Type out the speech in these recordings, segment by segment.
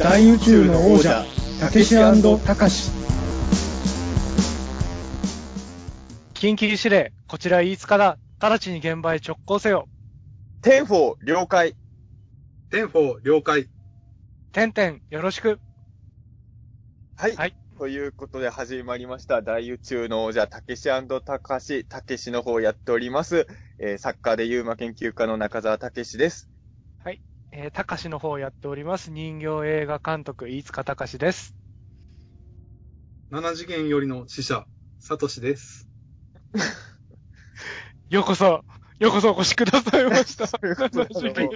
大宇宙の王者たけしたかし緊急指令、こちら飯塚だ。直ちに現場へ直行せよ。 Ten-four 了解。 Ten-four 了解。てんてん、よろしく。はい。はいということで始まりました。大宇宙の王者、たけしたかし、たけしの方をやっております。えー、作家で UMA 研究家の中澤たけしです。えー、たかしの方をやっております。人形映画監督、飯塚たかしです。7次元よりの死者、サトシです。ようこそ、ようこそお越しくださいました。ということで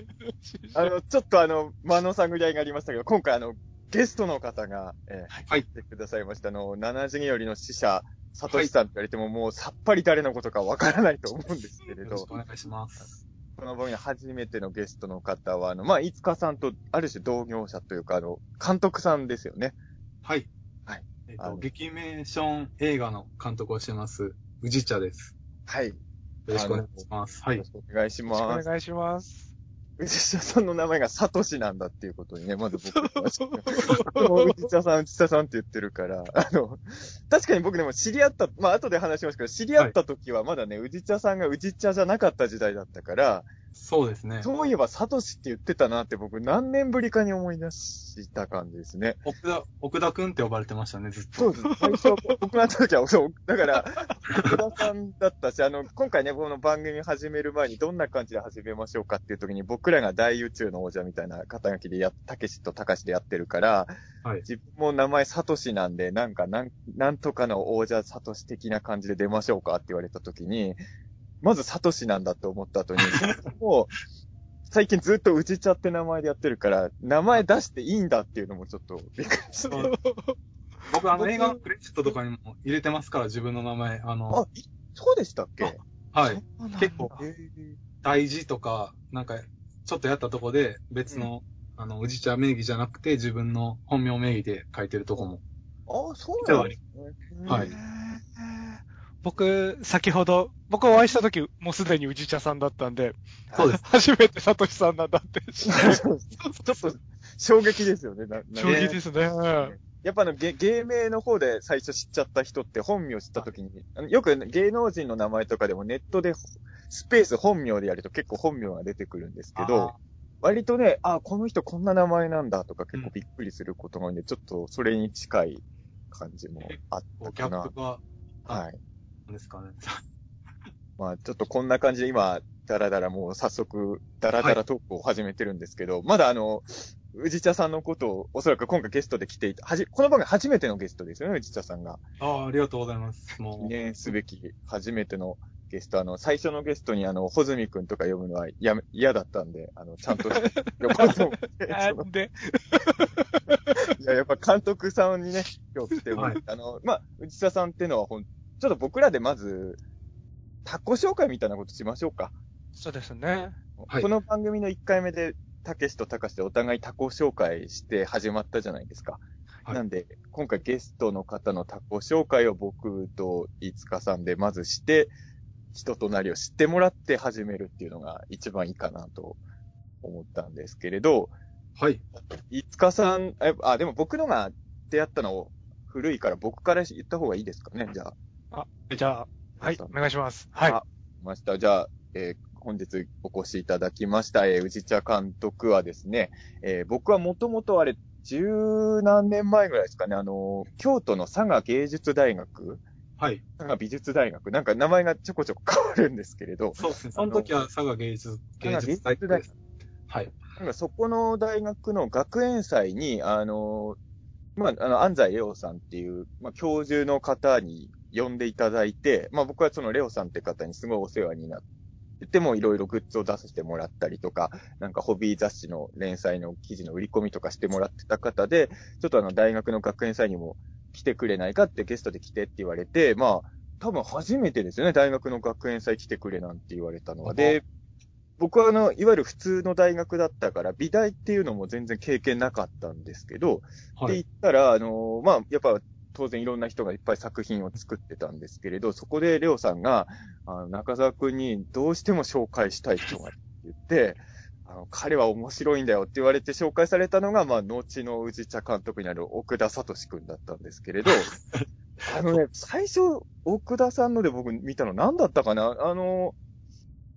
あの、ちょっとあの、間の探り合いがありましたけど、今回あの、ゲストの方が、えー、はい来てくださいました。あの、7次元よりの死者、サトシさんって言われても、もうさっぱり誰のことかわからないと思うんですけれどよろしく、お願いします。この番組初めてのゲストの方は、あの、まあ、いつかさんと、ある種同業者というか、あの、監督さんですよね。はい。はい。えっ、あのと、劇メーション映画の監督をしてます、宇治茶です。はい。よよろしくお願いします。はいろし。くお願いしよろしくおます。願いします。宇治茶さんの名前がサトシなんだっていうことにね、まず僕はもう宇治茶さん、宇治茶さんって言ってるから、あの、確かに僕でも知り合った、まあ後で話しますけど、知り合った時はまだね、宇治茶さんが宇治茶じゃなかった時代だったから、そうですね。そういえばサトシって言ってたなって僕何年ぶりかに思い出した感じですね。奥田、奥田くんって呼ばれてましたね、ずっと。そうです。最初、僕がった時は、そう、だから、福田さんだったし、あの、今回ね、この番組始める前にどんな感じで始めましょうかっていう時に、僕らが大宇宙の王者みたいな肩書きでや、たけしとたかしでやってるから、はい。自分も名前サトシなんで、なんか、なん、なんとかの王者サトシ的な感じで出ましょうかって言われた時に、まずサトシなんだって思った後に、もう、最近ずっとうちちゃって名前でやってるから、名前出していいんだっていうのもちょっとびっくりして。そう僕、あの、僕映画のクレジットとかにも入れてますから、自分の名前。ああの、、いそうでしたっけ？はい。結構大事とか、なんか、ちょっとやったとこで、別の、あの、宇治茶名義じゃなくて、自分の本名名義で書いてるとこも。ああ、そうなんですね。はい僕、先ほど、僕お会いした時、もうすでに宇治茶さんだったんで、そうです。初めてサトシさんなんだって知ってちょっと衝撃ですよね。衝撃ですね。うんやっぱあの芸芸名の方で最初知っちゃった人って本名知った時に、よく芸能人の名前とかでもネットでスペース本名でやると結構本名が出てくるんですけど、割とね、あ、この人こんな名前なんだとか結構びっくりすることが多いんで、ちょっとそれに近い感じもあったかなャップ。が、はい。ですかね。まあちょっとこんな感じで今、だらだらもう早速、だらだらトークを始めてるんですけど、まだあの、宇治茶さんのことをおそらく今回ゲストで来ていた、はじ、この番組初めてのゲストですよね、宇治茶さんが。ああ、ありがとうございます。も記う、念すべき初めてのゲスト、あの、最初のゲストにあの、穂積くんとか読むのはやめ、嫌だったんで、あの、ちゃんと呼ぼうと思っ なんで、いや、やっぱ監督さんにね、今日来てもらって、あの、まあ、内田さんっていうのはほん、ちょっと僕らでまず、タコ紹介みたいなことしましょうか。そうですね。はいこの番組の1回目で、たけしとたかしでお互いタコ紹介して始まったじゃないですか。はいなんで、今回ゲストの方のタコ紹介を僕と飯塚さんでまずして、人となりを知ってもらって始めるっていうのが一番いいかなと思ったんですけれど、はい。飯塚さん、えあ、でも僕のが出会ったの古いから僕から言った方がいいですかね、じゃあ。じゃあ、はい、お願いします。はい。あました。じゃあ、えー本日お越しいただきました、えー、宇治茶監督はですね、えー僕はもともとあれ、十何年前ぐらいですかね、あのー京都の佐賀芸術大学はい。佐賀美術大学なんか名前がちょこちょこ変わるんですけれど、そうですね。その時は佐賀芸術、芸術大学です。はい。なんかそこの大学の学園祭に、あのーまあ、あの、安西レオさんっていう、まあ、教授の方に呼んでいただいて、まあ、僕はそのレオさんって方にすごいお世話になってても、いろいろグッズを出させてもらったりとか、なんかホビー雑誌の連載の記事の売り込みとかしてもらってた方で、ちょっとあの、大学の学園祭にも来てくれないかってゲストで来てって言われて、まあ、多分初めてですよね、大学の学園祭来てくれなんて言われたのは。で、僕はあの、いわゆる普通の大学だったから、美大っていうのも全然経験なかったんですけど、って言はい。ったら、あの、まあ、やっぱ当然いろんな人がいっぱい作品を作ってたんですけれど、そこでレオさんが、あの中澤くんにどうしても紹介したい人がって言って、ああの、彼は面白いんだよって言われて紹介されたのが、まあ、後の宇治茶監督になる奥田聡くんだったんですけれど、あのね、最初、奥田さんので僕見たの何だったかな？あの、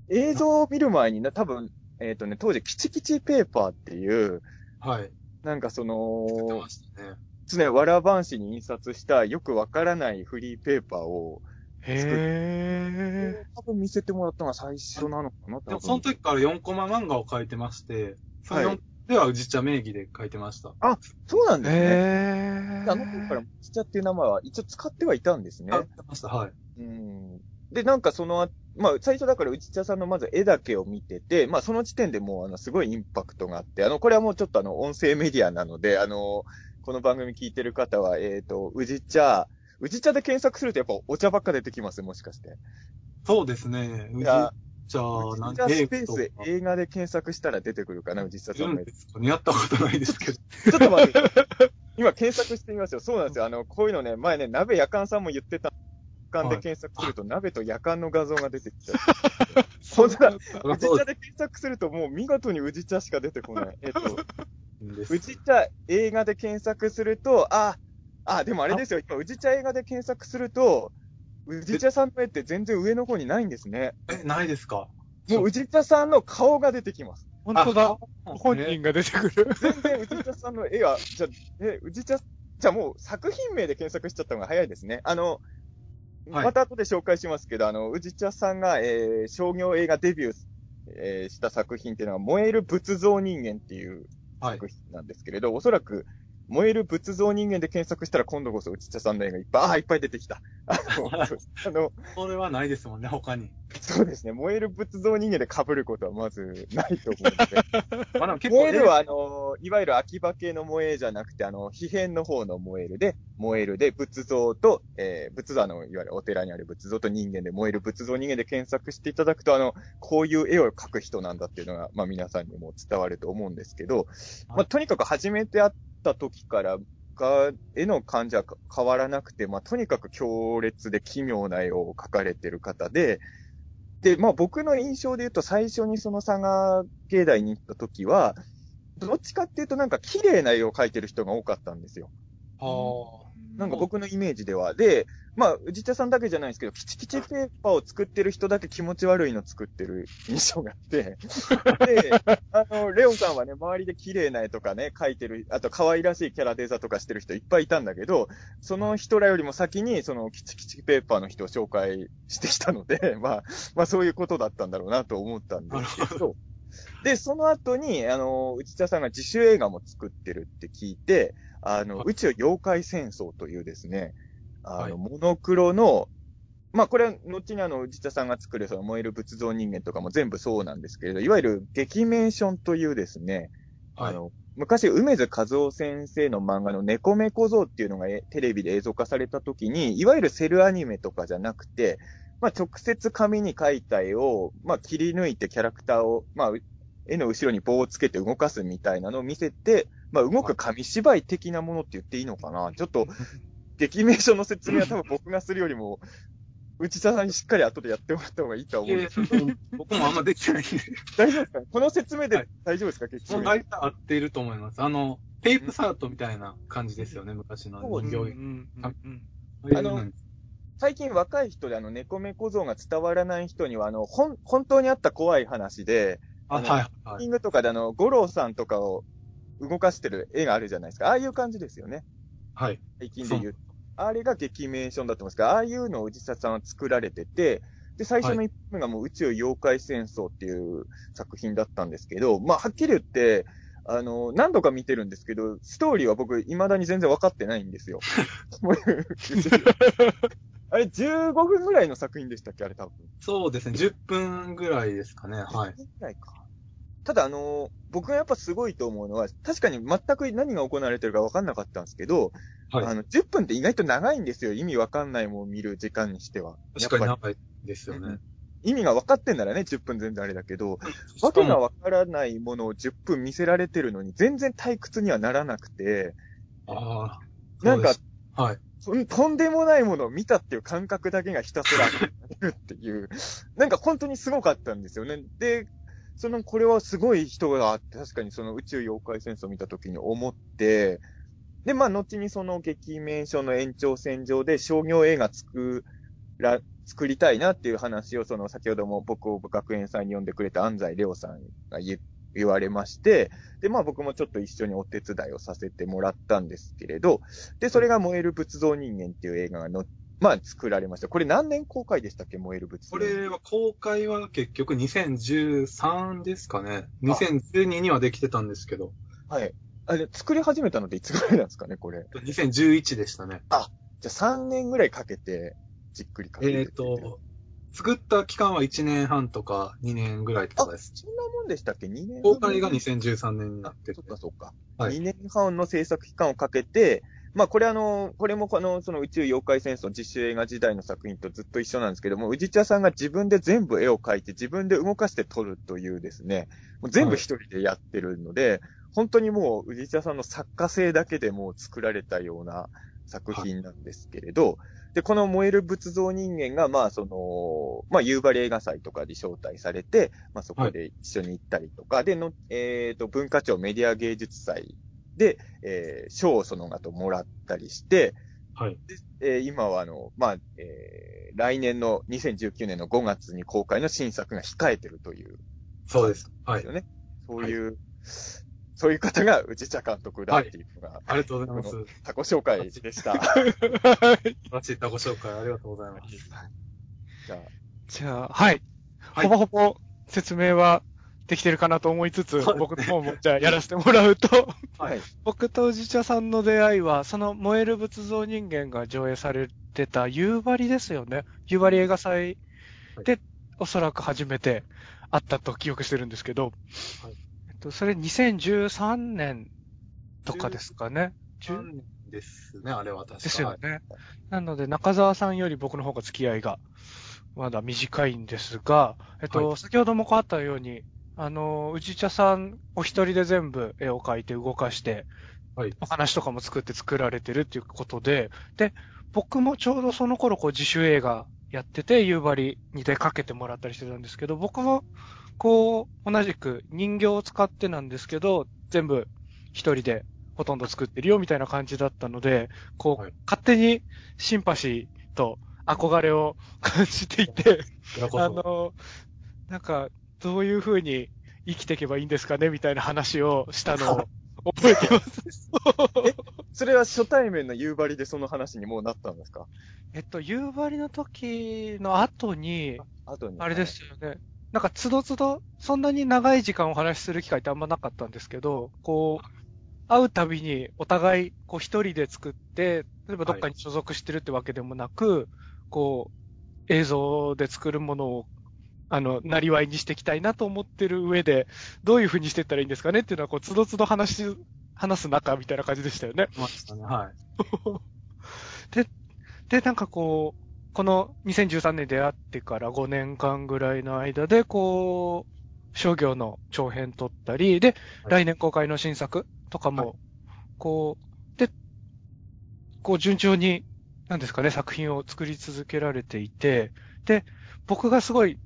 映像を見る前にな、多分、えっ、とね、当時、キチキチペーパーっていう、はい。なんかそ出のね。常わらばんしに印刷したよくわからないフリーペーパーを、へ多分見せてもらったのが最初なのかなでもその時から4コマ漫画を描いてまして、その4では宇治茶名義で書いてました。ー。そうなんですね。へあの頃から、ちっちゃっていう名前は一応使ってはいたんですねあ。てました、はい。うん。で、なんかそのあ、まあ、最初だから、内茶さんのまず絵だけを見てて、まあ、その時点でもう、あの、すごいインパクトがあって、あの、これはもうちょっとあの、音声メディアなので、あの、この番組聞いてる方は、えっ、と、宇治茶、宇治茶で検索するとやっぱお茶ばっか出てきますもしかして。そうですね。宇治茶、宇なん治茶スペーとス映画で検索したら出てくるかな、宇治茶さんの絵。ですかねやったことないですけど。ちょっと待って。今検索してみますよ。そうなんですよ。あの、こういうのね、前ね、鍋やかんさんも言ってた。やかんで検索すると、鍋とやかんの画像が出てきちゃう。本当だ。宇治茶で検索すると、もう見事に宇治茶しか出てこない。えっと、宇治茶映画で検索すると、あ、あ、でもあれですよ。今、宇治茶映画で検索すると、宇治茶さんの絵って全然上の方にないんですね。え、ないですか？もう宇治茶さんの顔が出てきます。本当だ。あ本人が出てくる。全然宇治茶さんの絵は、じゃ、え、宇治茶、じゃあもう作品名で検索しちゃった方が早いですね。あの、はいまた後で紹介しますけど、あの、宇治茶さんが、えー商業映画デビュー、えーした作品っていうのは、燃える仏像人間っていうはい。なんですけれど、おそらく、燃える仏像人間で検索したら今度こそ内茶さんの絵がいっぱい、ああ、いっぱい出てきた。あの、それはないですもんね、他に。そうですね、燃える仏像人間で被ることはまずないと思うので。まあで燃えるは、あの、いわゆる秋葉系の燃えじゃなくて、あの、皮変の方の燃えるで、燃えるで、仏像と、えー、仏像の、いわゆるお寺にある仏像と人間で、燃える仏像人間で検索していただくと、あの、こういう絵を描く人なんだっていうのが、まあ皆さんにも伝わると思うんですけど、まあとにかく初めて会った時から、が、絵の感じは変わらなくて、まあとにかく強烈で奇妙な絵を描かれてる方で、で、まあ僕の印象で言うと最初にその佐賀芸大に行った時は、どっちかっていうとなんか綺麗な絵を描いてる人が多かったんですよ。はなんか僕のイメージでは。で、まあ、宇治茶さんだけじゃないんですけど、キチキチペーパーを作ってる人だけ気持ち悪いの作ってる印象があって、で、あの、レオさんはね、周りで綺麗な絵とかね、描いてる、あと可愛らしいキャラデザとかしてる人いっぱいいたんだけど、その人らよりも先に、そのキチキチペーパーの人を紹介してきたので、まあ、まあそういうことだったんだろうなと思ったんですけど、で、その後に、あの、内田さんが自主映画も作ってるって聞いて、あの、はい。宇宙妖怪戦争というですね、あの、はい。モノクロの、まあ、これは、後にあの、内田さんが作る、その、燃える仏像人間とかも全部そうなんですけれど、いわゆる、劇メーションというですね、はい。あの、昔、梅津和夫先生の漫画の猫目小僧っていうのがえテレビで映像化された時に、いわゆるセルアニメとかじゃなくて、まあ、直接紙に描いた絵を、まあ、切り抜いてキャラクターを、まあ、絵の後ろに棒をつけて動かすみたいなのを見せて、まあ、動く紙芝居的なものって言っていいのかな。ちょっと、劇名称の説明は多分僕がするよりも、内田さんにしっかり後でやってもらった方がいいとは思うんですけど、い。僕もあんまできてないんで。大丈夫ですか？ねこの説明ではい。大丈夫ですか、劇もう名大体合っていると思います。あの、テープサートみたいな感じですよね、昔の。そう人形。うんうんうん。あの最近若い人であの、猫目小僧が伝わらない人には、あの、ほん、本当にあった怖い話で、あ、はい、はい。キングとかであの、五郎さんとかを動かしてる絵があるじゃないですか。ああいう感じですよね。はい。最近で言う。あれが劇メーションだと思うんですけど、ああいうのを内田さんは作られてて、で、最初の一本目がもう宇宙妖怪戦争っていう作品だったんですけど、まあ、はっきり言って、あの、何度か見てるんですけど、ストーリーは僕、未だに全然分かってないんですよ。あれ、15分ぐらいの作品でしたっけ？あれ多分。そうですね、10分ぐらいですかね、はい。10分ぐらいか。ただ、あの、僕がやっぱすごいと思うのは、確かに全く何が行われてるか分かんなかったんですけど、はいあの、10分って意外と長いんですよ。意味わかんないもん見る時間にしては。確かに長いですよね。り意味が分かってんならね、10分全然あれだけど、わけがわからないものを10分見せられてるのに、全然退屈にはならなくて、ああ、なんかはい。そんとんでもないものを見たっていう感覚だけがひたすらあるっていう、なんか本当にすごかったんですよね。で、その、これはすごい人があって、確かにその宇宙妖怪戦争を見た時に思って、で、まあ、後にその劇名称の延長線上で商業映画作ら、作りたいなっていう話を、その、先ほども僕を学園祭に呼んでくれた安西レオさんが言っ言われまして、で、まあ僕もちょっと一緒にお手伝いをさせてもらったんですけれど、で、それが燃える仏像人間っていう映画がの、まあ作られました。これ何年公開でしたっけ？燃える仏像これは公開は結局2013ですかね。2012にはできてたんですけど、はい。あれ、作り始めたのっていつぐらいなんですかね、これ？2011でしたね。じゃあ3年ぐらいかけて、じっくりかけて。えっ、と、作った期間は1年半とか2年ぐらいとかです。そんなもんでしたっけ ?2 年公開が2013年になっててそっ。かそっか。はい2年半の制作期間をかけて、まあこれあの、これもこの、その宇宙妖怪戦争実習映画時代の作品とずっと一緒なんですけども、宇治茶さんが自分で全部絵を描いて自分で動かして撮るというですね、もう全部一人でやってるので、本当にもう宇治茶さんの作家性だけでもう作られたような作品なんですけれど、で、この燃える仏像人間が、まあ、その、まあ、夕張映画祭とかに招待されて、まあ、そこで一緒に行ったりとか、で、の、えっ、と、文化庁メディア芸術祭で、えー賞をその後もらったりして、はい。でえー今はあの、まあ、えー来年の2019年の5月に公開の新作が控えてるという、そうです。はい。そういう、そういう方が内茶監督だっていうのが、ありがとうございます。素タコ紹介でした。晴らしいご紹介ありがとうございます。じゃあ、じゃあ、はい。はいほぼほぼ説明はできてるかなと思いつつ、僕の方もじゃあやらせてもらうと、はい。僕とじちゃさんの出会いは、その燃える仏像人間が上映されてた夕張ですよね。夕張映画祭で、おそらく初めて会ったと記憶してるんですけど、はいと、それ2013年とかですかね。10年ですね、あれは確かですよね。なので、中澤さんより僕の方が付き合いがまだ短いんですが、えっと、は先ほどもあったように、あの、宇治茶さんお一人で全部絵を描いて動かして、はい。お話とかも作って作られてるっていうことで、で、僕もちょうどその頃こう自主映画やってて、夕張にでかけてもらったりしてたんですけど、僕もこう、同じく人形を使ってなんですけど、全部一人でほとんど作ってるよみたいな感じだったので、こう、はい勝手にシンパシーと憧れを感じていて。あの、なんか、どういう風に生きていけばいいんですかねみたいな話をしたのを 覚えてます。それは初対面の夕張でその話にもうなったんですか？えっと、夕張の時の後に、後に。あれですよね。なんか、つどつど、そんなに長い時間お話しする機会ってあんまなかったんですけど、こう、会うたびにお互い、こう一人で作って、例えばどっかに所属してるってわけでもなく、こう、映像で作るものを、あの、なりわいにしていきたいなと思ってる上で、どういう風にしていったらいいんですかねっていうのは、こう、つどつど話し、話す中みたいな感じでしたよね。ましたね。はい。で、なんかこう、この2013年出会ってから5年間ぐらいの間で、こう、商業の長編撮ったり、で、はい来年公開の新作とかも、はいこう、で、こう順調に、なんですかね、作品を作り続けられていて、で、僕がすごい、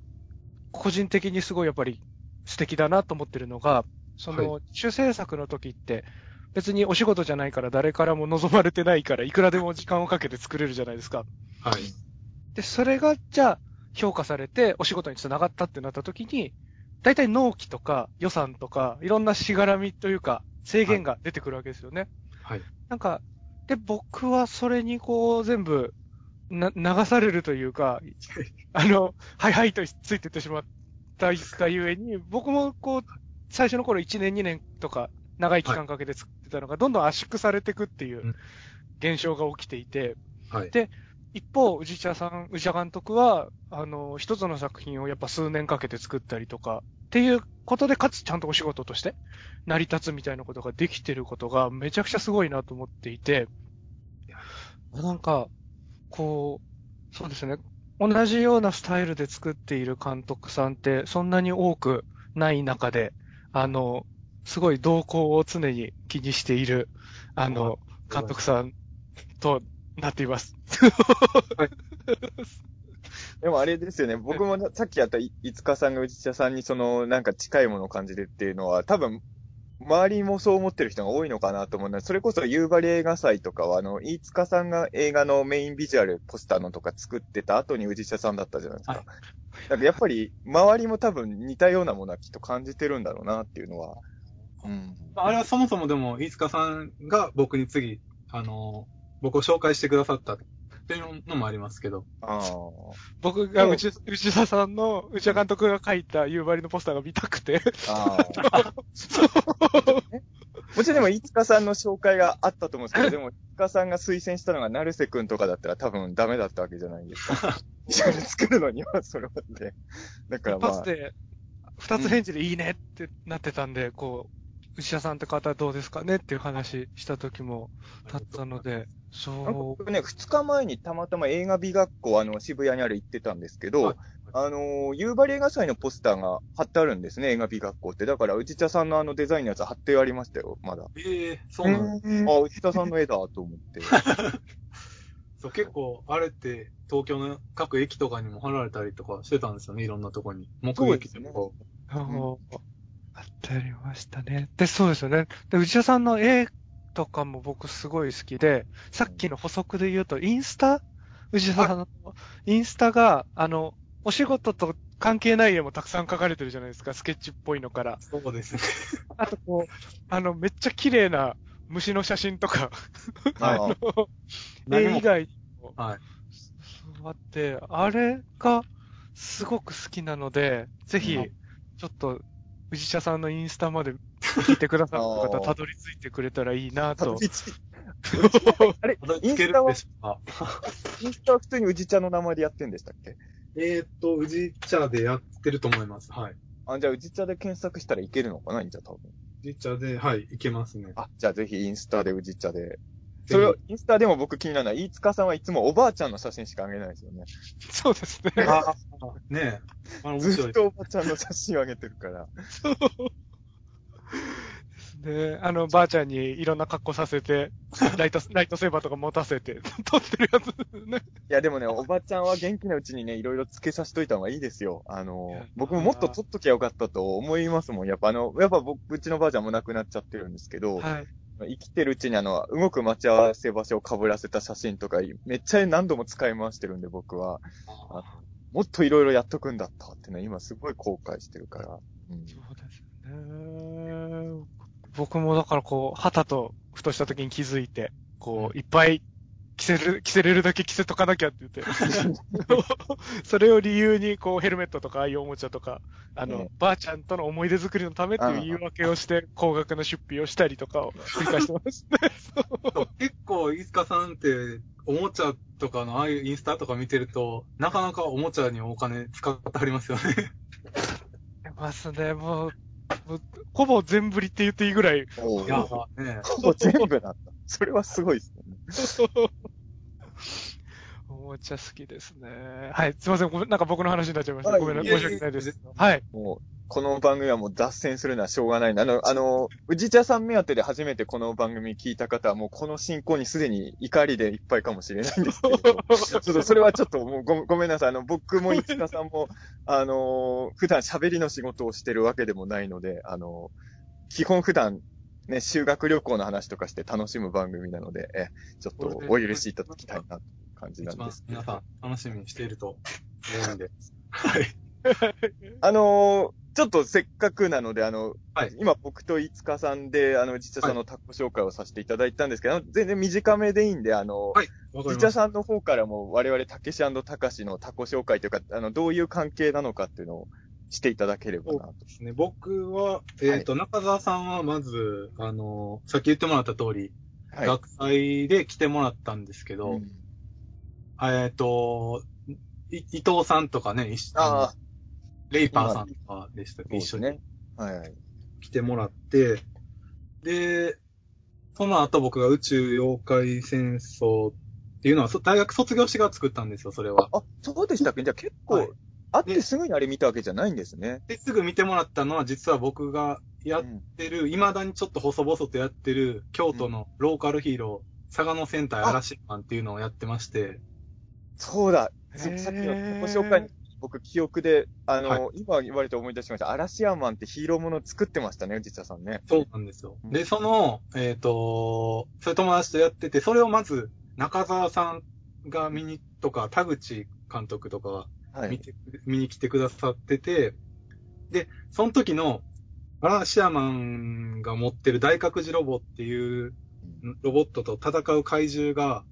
個人的にすごいやっぱり素敵だなと思ってるのが、その、主制作の時って、別にお仕事じゃないから誰からも望まれてないから、いくらでも時間をかけて作れるじゃないですか。はい。で、それが、じゃあ、評価されて、お仕事につながったってなった時に、大体納期とか予算とか、いろんなしがらみというか、制限が出てくるわけですよね。はい。なんか、で、僕はそれにこう、全部、な、流されるというか、あの、はいはいとついてってしまったがゆえに、僕もこう、最初の頃1年2年とか、長い期間かけて作ってたのが、どんどん圧縮されていくっていううん現象が起きていて、はい。で一方、宇治茶さん、宇治茶監督は、あの、一つの作品をやっぱ数年かけて作ったりとか、っていうことで、かつちゃんとお仕事として成り立つみたいなことができてることがめちゃくちゃすごいなと思っていて、なんか、こう、そうですね、同じようなスタイルで作っている監督さんってそんなに多くない中で、あの、すごい動向を常に気にしている、あの、監督さんとなっています。はいでもあれですよね、僕もさっきやったいいつかさんが内田さんにその、なんか近いものを感じるっていうのは、多分、周りもそう思ってる人が多いのかなと思うので、それこそ夕張映画祭とかは、あの、飯塚さんが映画のメインビジュアル、ポスターのとか作ってた後に宇治茶さんだったじゃないですか。はいだからやっぱり、周りも多分似たようなものはきっと感じてるんだろうなっていうのは。うん。あれはそもそもでも、飯塚さんが僕に次、あの、僕を紹介してくださったっていうのもありますけど。ああ。僕が内内田さんの、内田監督が書いた夕張のポスターが見たくて。ああ。もちろんでも、飯塚さんの紹介があったと思うんですけど、でも、飯塚さんが推薦したのが、成瀬くんとかだったら多分ダメだったわけじゃないですか。一緒に作るのには、それはね。だから一まあ発、で、二つ返事でいいねってなってたんで、こう、内田さんって方どうですかねっていう話した時もあったので、そう。僕ね、二日前にたまたま映画美学校、あの、渋谷にある行ってたんですけど、はいあのー、夕張映画祭のポスターが貼ってあるんですね、映画美学校って。だから、内田さんのあのデザインのやつ貼ってありましたよ、まだ。ええそうなんです。あ、内田さんの絵だと思って。そう、結構、あれって、東京の各駅とかにも貼られたりとかしてたんですよね、いろんなとこに。目撃そうですねあのあってありましたね。で、そうですよね。で、内田さんの絵とかも僕すごい好きで、さっきの補足で言うと、インスタ？内田さんのインスタが、あの、お仕事と関係ない絵もたくさん描かれてるじゃないですか、スケッチっぽいのから。うそうですね。あとこう、あの、めっちゃ綺麗な虫の写真とか、ああ何も絵以外にも、はい。あって、あれがすごく好きなので、ぜひうん、ちょっと、藤茶さんのインスタまで聞いてくださるあ方、ーたどり着いてくれたらいいなと。あれ、たどり着けるインスタはで、しょうか。インスタは普通に宇治茶の名前でやってんでしたっけ？えーっと、宇治茶でやってると思います。はい。あ、じゃあ宇治茶で検索したらいけるのかなじゃあ多分。宇治茶で、はい、いけますね。あ、じゃあぜひインスタで宇治茶で。それを、インスタでも僕気になるのは、飯塚さんはいつもおばあちゃんの写真しか上げないですよね。そうですね。あねえ。あの、面ず。っとおばちゃんの写真を上げてるから。で、あの、ばあちゃんにいろんな格好させて、ライト、ライトセーバーとか持たせて、撮ってるやつね。いやでもね、おばちゃんは元気なうちにね、いろいろつけさしといた方がいいですよ。あいのや、僕ももっと撮っときゃよかったと思いますもん。やっぱあの、やっぱ僕、うちのばあちゃんも亡くなっちゃってるんですけど、はい。生きてるうちにあの、動く待ち合わせ場所を被らせた写真とか、めっちゃ何度も使い回してるんで、僕は。あもっといろいろやっとくんだったってね、今すごい後悔してるから。うんそうですね。僕もだからこう、旗とふとした時に気づいて、こう、いっぱい着せる、着せれるだけ着せとかなきゃって言って。それを理由に、こう、ヘルメットとかああいうおもちゃとか、あの、ねばあちゃんとの思い出作りのためっていう言い訳をして、高額な出費をしたりとかを 繰り返してますね。結構、飯塚さんって、おもちゃとかの、ああいうインスタとか見てると、なかなかおもちゃにお金使ってありますよね。ますね、もう、もうほぼ全振りって言っていいぐらい、おいやー、ねほぼ全部だった。それはすごいですね。おもちゃ好きですね。はい、すいません、なんか僕の話になっちゃいました。はいごめんな、いえいえ申し訳ないです。はい。もう、この番組はもう脱線するのはしょうがないんであの、あの、宇治茶さん目当てで初めてこの番組聞いた方はもうこの進行にすでに怒りでいっぱいかもしれないんですけれど、ちょっとそれはちょっともうごごめんなさい。あの、僕も飯塚さんも、あの、普段喋りの仕事をしてるわけでもないので、あの、基本普段、ね、修学旅行の話とかして楽しむ番組なので、え、ちょっとお許しいただきたいなという感じなんです皆さん楽しみにしていると思うんで。はい。あのーちょっとせっかくなので、あの、はい今僕と五日さんで、あの、実際さんのタコ紹介をさせていただいたんですけど、全然短めでいいんで、あの、はい。実。さんの方からも我々たけしたかしのタコ紹介というか、あの、どういう関係なのかっていうのをしていただければなと。ですね。僕は、えっ、と、中澤さんはまず、あの、さっき言ってもらった通り、はい。学祭で来てもらったんですけど、うんえっ、と、い伊藤さんとかね、一緒ああ、レイパーさんとかでした、そうで一緒にすね。はいはい。来てもらって、で、その後僕が宇宙妖怪戦争っていうのは、そ大学卒業してから作ったんですよ、それは。あ、そうでしたっけ？じゃあ結構、はい会ってすぐにあれ見たわけじゃないんですね。で、すぐ見てもらったのは、実は僕がやっうんてる、未だにちょっと細々とやってる、京都のローカルヒーロー、佐賀のセンター嵐マンっていうのをやってまして、そうだ。ささっきのご紹介に僕記憶で、あの、はい今言われて思い出しました。嵐山マンってヒーローもの作ってましたね、藤田さんね。そうなんですよ。うんで、その、えっ、と、それ友達とやってて、それをまず、中澤さんが見に、とか、田口監督とかはい。見て、見に来てくださってて、で、その時の、嵐山マンが持ってる大覚寺ロボっていうロボットと戦う怪獣が、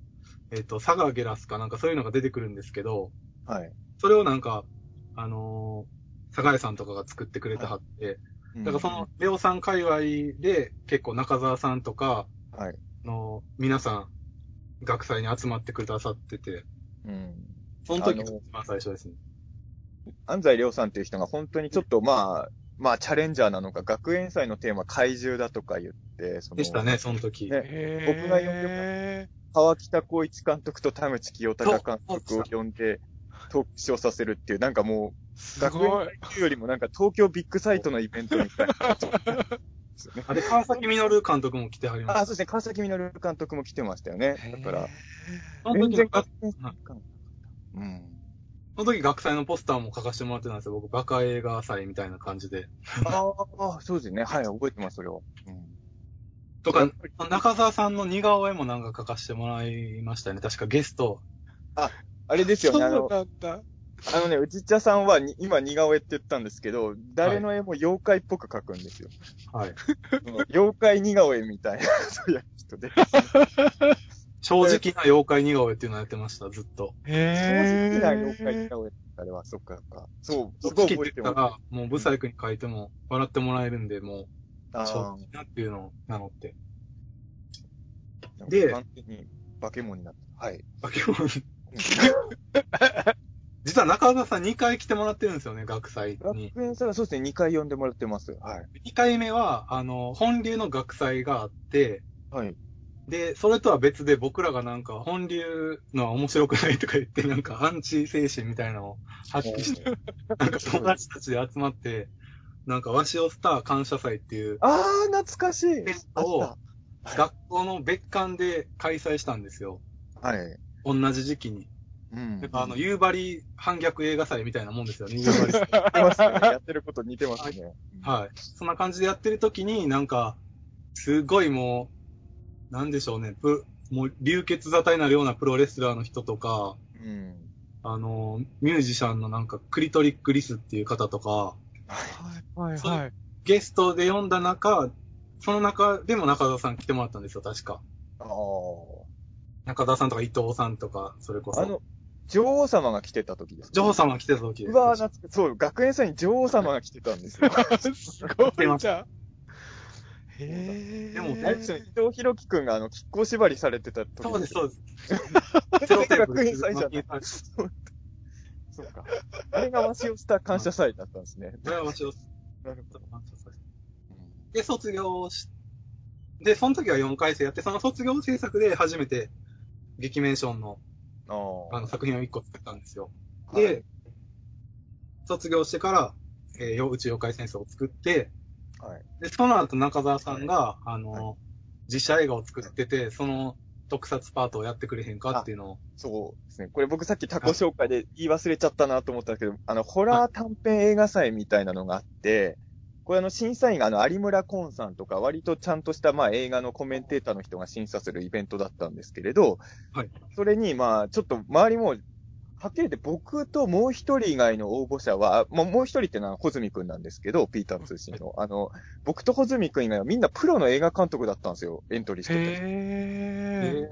えっ、と、サガゲラスかなんかそういうのが出てくるんですけど、はい。それをなんか、あのー、サガエさんとかが作ってくれてはって、だからその、レオさん界隈で結構中澤さんとか、はい。あの、皆さん、学祭に集まってくださってて、うん。その時あのが一番最初ですね。安西亮さんっていう人が本当にちょっとまあ、まあチャレンジャーなのか、学園祭のテーマ怪獣だとか言って、そのでしたね、その時。ねへ僕が呼んで川北光一監督と田口清隆監督を呼んで、トークショーさせるっていう、なんかもう、す学園。祭よりもなんか東京ビッグサイトのイベントみたいな。あれ、川崎実監督も来てはりまあ、しそうですね。川崎実監督も来てましたよね。だから、全然学学園祭感うん。その時学祭のポスターも書かせてもらってたんですよ。僕、バカ映画祭みたいな感じで。ああ、そうですね。はい、覚えてます、それを。うん。とか、中澤さんの似顔絵もなんか書かせてもらいましたね。確かゲスト。あれですよね。あの。あのね、うちっちゃさんはに今似顔絵って言ったんですけど、誰の絵も妖怪っぽく描くんですよ。はい。うん妖怪似顔絵みたいな、そういう人で。正直な妖怪似顔絵っていうのをやってました、ずっと。正へ直な妖怪似ー。顔絵あれは、そっかそっか。そう、す好ごいきって言った覚えてまら、もうブサイクに書いても笑ってもらえるんで、もう、正直なっていうのを名乗って。あ。で完全に化け物になった。はい。化け物。実は中澤さん2回来てもらってるんですよね、学祭に。学園祭はそうですね、2回呼んでもらってます。はい。2回目は、あの、本流の学祭があって、はい。で、それとは別で僕らがなんか、本流のは面白くないとか言って、なんか、アンチ精神みたいなのを発揮して、なんか友達たちで集まって、なんか、ワシオスター感謝祭っていう、あー、懐かしい。を学校の別館で開催したんですよ。はい。同じ時期に。うん。あの、夕張反逆映画祭みたいなもんですよね、夕張。やってますね。やってること似てますね。はい。そんな感じでやってる時に、なんか、すごいもう、なんでしょうね、プもう流血沙汰になるようなプロレスラーの人とか、うん。あの、ミュージシャンのなんか、クリトリック・リスっていう方とか、はい、はい、はい。ゲストで呼んだ中、その中でも中澤さん来てもらったんですよ、確か。ああ。中澤さんとか伊藤さんとか、それこそ。あの、女王様が来てた時です。女王様が来てた時です。うわー、懐かそう、学園祭に女王様が来てたんですよ。すごいじゃん。へー。でもあれですよね、伊藤博樹くんがあの、亀甲縛りされてた時そうです、そうです。それが学園祭じゃそうか。あれがワシオスター感謝祭だったんですね。それは私をなるほど。で、卒業し、で、その時は4回生やって、その卒業制作で初めて、劇メンションのあーあの作品を1個作ったんですよ。はいで、卒業してか。ら、えー、よ宇宙妖怪戦争を作って、はい。で、その後中澤さんが、あの、は実写映画を作ってて、その特撮パートをやってくれへんかっていうのを、そうですね。これ僕さっきタコ紹介で言い忘れちゃったなと思ったんですけど、あの、ホラー短編映画祭みたいなのがあって、これあの、審査員があの、有村昆さんとか、割とちゃんとしたまあ映画のコメンテーターの人が審査するイベントだったんですけれど、はい。それにまあ、ちょっと周りも、はっきり言って僕ともう一人以外の応募者は、もうもう一人ってのは穂積くんなんですけど、ピーター通信の。あの、僕と穂積くん以外はみんなプロの映画監督だったんですよ、エントリーしてた人へ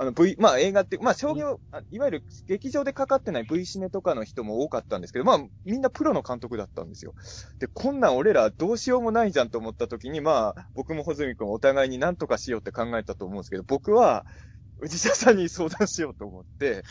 あの V、まあ映画って、まあ商業、あいわゆる劇場でかかってない V シネとかの人も多かったんですけど、まあみんなプロの監督だったんですよ。で、こんなん俺らどうしようもないじゃんと思った時に、まあ僕も穂積君お互いに何とかしようって考えたと思うんですけど、僕は宇治茶さんに相談しようと思って、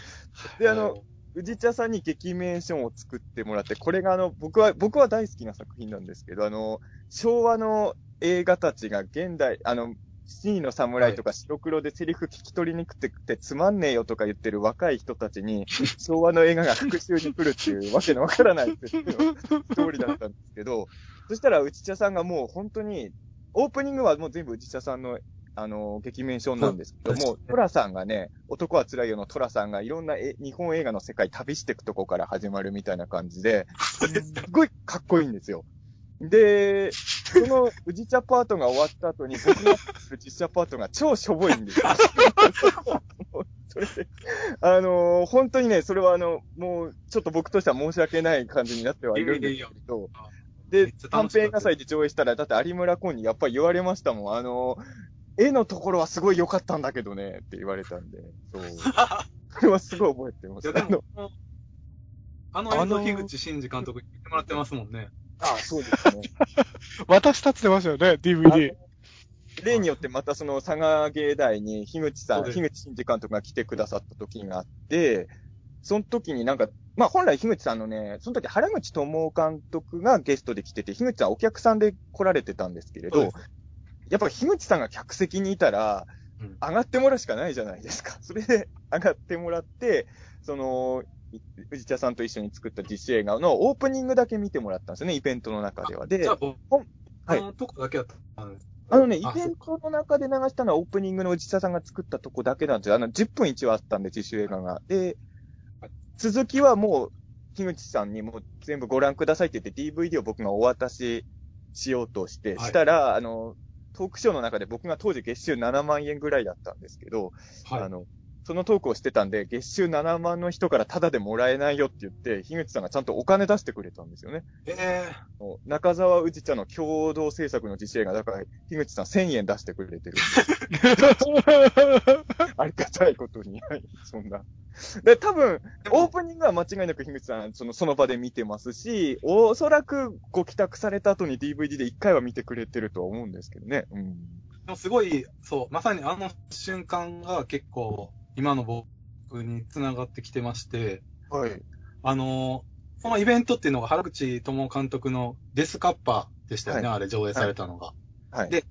で、あの、宇治茶さんに劇名ションを作ってもらって、これがあの、僕は、僕は大好きな作品なんですけど、あの、昭和の映画たちが現代、あの、七人の侍とか白黒でセリフ聞き取りにくくてつまんねえよとか言ってる若い人たちに、昭和の映画が復讐に来るっていうわけのわからないっていうのストーリーだったんですけど、そしたら内茶さんがもう本当に、オープニングはもう全部内茶さんのあの、劇名称なんですけども、トラさんがね、男は辛いよのトラさんがいろんなえ日本映画の世界旅していくとこから始まるみたいな感じで、すすっごいかっこいいんですよ。で、その宇治茶パートが終わった後に、僕がする実写パートが超しょぼいんですよ。それで、あのー本当にね、それはあの、もう、ちょっと僕としては申し訳ない感じになってはいるんですけど、で短編映画祭で上映したら、だって有村コンにやっぱり言われましたもん。あのー絵のところはすごい良かったんだけどね、って言われたんで、そう。それはすごい覚えてまいや、す。であのも、あの映像、樋口真嗣監督に言ってもらってますもんね。あ、そうですね。私立ってますよね、DVD。例によってまたその佐賀芸大に樋口さん、樋口真嗣監督が来てくださった時があって、その時になんか、まあ本来樋口さんのね、その時原口智監督がゲストで来てて、樋口さんお客さんで来られてたんですけれどやっぱ樋口さんが客席にいたら、うん上がってもらうしかないじゃないですか。それで上がってもらって、その、い藤田さんと一緒に作った実写映画のオープニングだけ見てもらったんですよね、イベントの中では。でじゃ、あ、はいとこだけだったんです。あのね、イあベントの中で流したのはオープニングの内田さんが作ったとこだけなんですよ。あの、10分一話あったんで、自主映画が。で、続きはもう、樋口さんにもう全部ご覧くださいって言って DVD を僕がお渡ししようとして、はいしたら、あの、トークショーの中で僕が当時月収7万円ぐらいだったんですけど、はい。あの、そのトークをしてたんで、月収7万の人からタダでもらえないよって言って、樋口さんがちゃんとお金出してくれたんですよね。ええ中澤宇治茶の共同制作の実写映画、だから、樋口さん1000円出してくれてる。ありがたいことに、はい、そんな。で、多分、オープニングは間違いなく樋口さん、その、その場で見てますし、おそらくご帰宅された後に DVD で一回は見てくれてるとは思うんですけどね。うん。でもすごい、そう、まさにあの瞬間が結構、今の僕に繋がってきてまして、はい。あのー、そのイベントっていうのが原口智監督のデスカッパでしたよね、はあれ上映されたのが。はい。で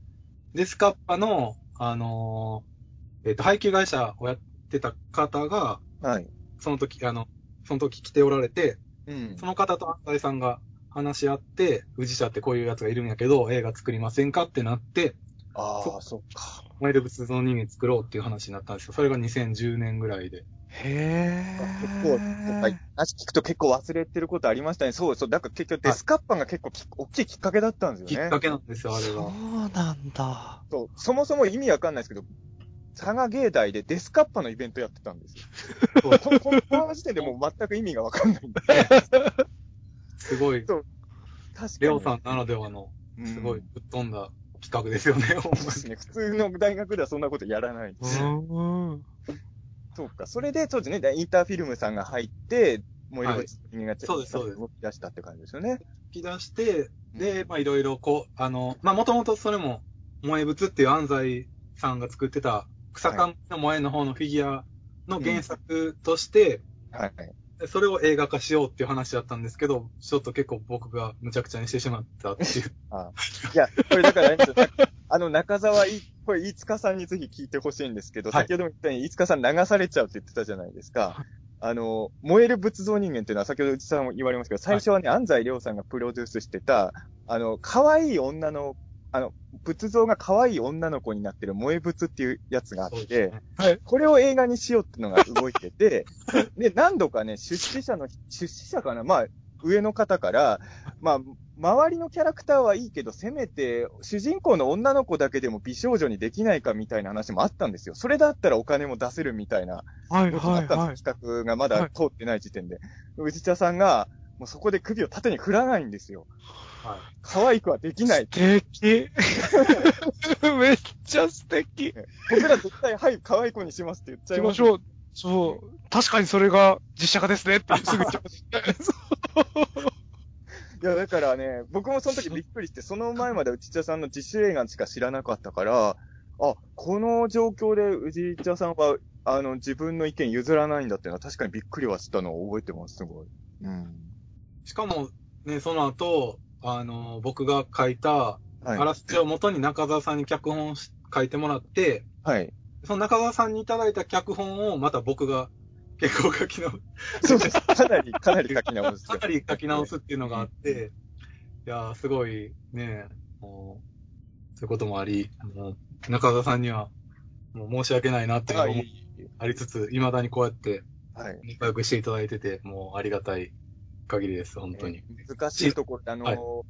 デスカッパの、あのーえっ、と、配給会社をやってた方が、はい。その時、あの、その時来ておられて、うん。その方と安西さんが話し合って、宇治茶ってこういうやつがいるんやけど、映画作りませんかってなって、ああ、そっか。燃える仏像人間作ろうっていう話になったんですよ。それが2010年ぐらいで。へ結構、はい。話聞くと結構忘れてることありましたね。そうそう。だから結局デスカッパが結構き、大きいきっかけだったんですよね。きっかけなんですよ、あれそうが。なんだ。そう。そもそも意味わかんないですけど、佐賀芸大でデスカッパのイベントやってたんですよ。そうここ この時点でもう全く意味がわかんないんで。すごい、確かに。レオさんならではの、うんすごいぶっ飛んだ企画ですよね、ね。普通の大学ではそんなことやらないです。うん。そうか。それで、そうですね。でインターフィルムさんが入って、もういろいろ人間がそうですそうです動き出したって感じですよね。引き出して、で、まあいろいろこう、あの、まあもともとそれも、萌え仏っていう安西さんが作ってた草冠の萌えの方のフィギュアの原作として、はい。でそれを映画化しようっていう話だったんですけど、ちょっと結構僕が無茶苦茶にしてしまったっていう。いや、これだからあれですよ、あの、中澤い、これ、飯塚さんにぜひ聞いてほしいんですけど、はい。先ほども言ったように、飯塚さん流されちゃうって言ってたじゃないですか。あの、燃える仏像人間っていうのは、先ほど内さんも言われますけど、最初はね、安西亮さんがプロデュースしてた、あの、可愛い女の、あの、仏像が可愛い女の子になってる萌え仏っていうやつがあって、ですねこれを映画にしようっていうのが動いてて、で、何度かね、出資者の、出資者かな？まあ、上の方から、まあ、周りのキャラクターはいいけど、せめて、主人公の女の子だけでも美少女にできないかみたいな話もあったんですよ。それだったらお金も出せるみたいな、はいあはいはい。企画がまだ通ってない時点で。内田さんが、もうそこで首を縦に振らないんですよ。はい。可愛くはできない。素敵。めっちゃ素敵。僕ら絶対、はい、可愛い子にしますって言っちゃいま。行きますしょう。そう。確かにそれが実写化ですねって すぐ言っちゃいます。いや、だからね、僕もその時びっくりして、その前まで内田さんの自主映画しか知らなかったから、あ、この状況で内田さんは、あの、自分の意見譲らないんだっていうのは確かにびっくりはしたのを覚えてます、すごい。うん。しかも、ね、その後、あの、僕が書いた、はい。あらすじを元に中澤さんに脚本をし書いてもらって、はい。その中澤さんにいただいた脚本をまた僕が結構書き直す。そうです。かなり、かなり書き直す。かなり書き直すっていうのがあって、いやー、すごいね、もう、そういうこともあり、もう中澤さんには、もう申し訳ないなっていうあ思いいえいえありつつ、未だにこうやってはい。仲良くしていただいてて、もうありがたい限りです、本当に。難しいところ、あのーはい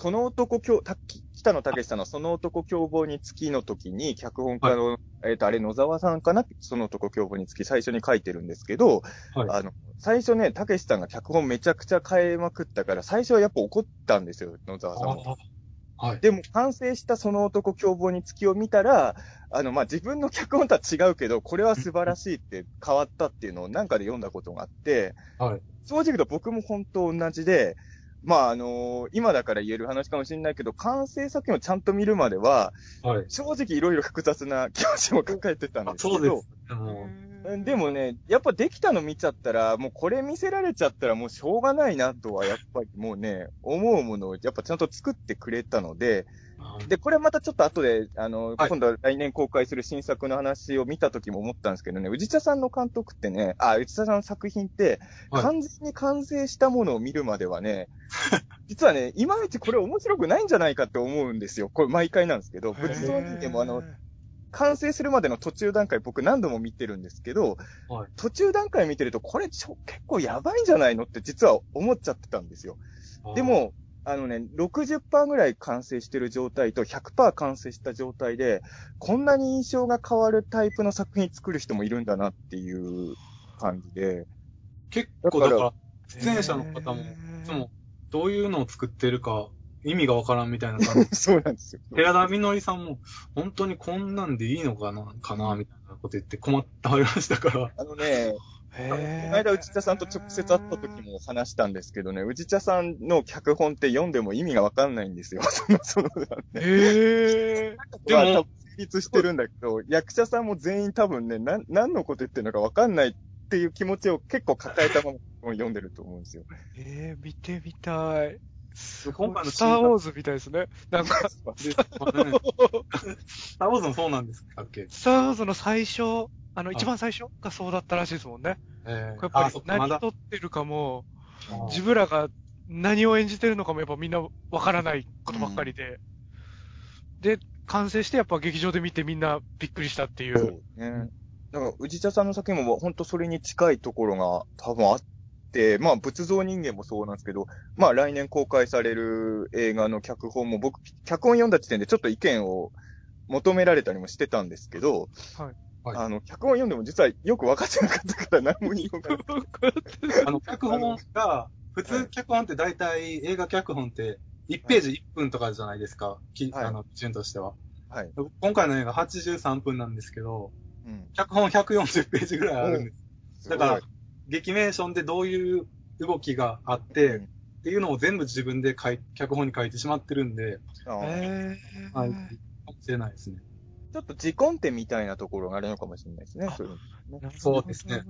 その男共、た北野武さんのその男凶暴につきの時に、脚本家の、えっ、と、あれ野沢さんかなその男凶暴につき最初に書いてるんですけど、はい。あの、最初ね、武さんが脚本めちゃくちゃ変えまくったから、最初はやっぱ怒ったんですよ、野沢さんも。あはい。でも、完成したその男凶暴につきを見たら、あの、まあ、自分の脚本とは違うけど、これは素晴らしいって変わったっていうのをなんかで読んだことがあって、はい。正直言うと僕も本当同じで、まあ、あの今だから言える話かもしれないけど、完成作品をちゃんと見るまでは、はい。正直いろいろ複雑な気持ちも抱えてたんあですけど、そうです。でも、うんでもね、やっぱできたの見ちゃったら、もうこれ見せられちゃったらもうしょうがないなとは、やっぱりもうね、思うものをやっぱちゃんと作ってくれたので、で、これまたちょっと後で、あの、はい。今度は来年公開する新作の話を見た時も思ったんですけどね、宇治茶さんの監督ってね、あ、宇治茶さんの作品って、はい。完全に完成したものを見るまではね、実はね、いまいちこれ面白くないんじゃないかって思うんですよ。これ毎回なんですけど、仏像人間もあの、完成するまでの途中段階僕何度も見てるんですけど、はい。途中段階見てるとこれちょ結構やばいんじゃないのって実は思っちゃってたんですよ。で、も、あのね、60%ぐらい完成してる状態と100%完成した状態で、こんなに印象が変わるタイプの作品作る人もいるんだなっていう感じで。結構だか、ら出演者の方も、いつも、どういうのを作ってるか、意味がわからんみたいな感じ。そうなんですよ。寺田みのりさんも、本当にこんなんでいいのかな、かな、みたいなこと言って困ってはりましたから。あのね、この間、内田さんと直接会った時も話したんですけどね、内田さんの脚本って読んでも意味がわかんないんですよ。その、そもまあ多分成立してるんだけど、役者さんも全員多分ね、なん、何のこと言ってるのかわかんないっていう気持ちを結構抱えたまま読んでると思うんですよ。えー、見てみたい。すごい今回のスター・ウォーズみたいですね。なんか、スターウォーズもそうなんです。かっけスター・ウォーズの最初、あの、い一番最初がそうだったらしいですもんね。えーやっぱり何だ。撮ってるかも、あ自分らが何を演じてるのかもやっぱみんなわからないことばっかりで。で、完成してやっぱ劇場で見てみんなびっくりしたっていう。ね。だから、宇治茶さんの作品も本当それに近いところが多分あって、まあ、仏像人間もそうなんですけど、まあ、来年公開される映画の脚本も僕、脚本読んだ時点でちょっと意見を求められたりもしてたんですけど、はいはいあの、脚本読んでも実はよく分かってなかったから何も言いようがない。あの、脚本が、普通脚本って大体映画脚本って1ページ1分とかじゃないですか。きはいあの、基準としては。はい。今回の映画83分なんですけど、うん。脚本140ページぐらいあるんです。すだから、劇メーションでどういう動きがあって、うんっていうのを全部自分で書い、脚本に書いてしまってるんで、はい。かもしれないですね。ちょっと自コンテみたいなところがあるのかもしれないですね。あそうそうですね。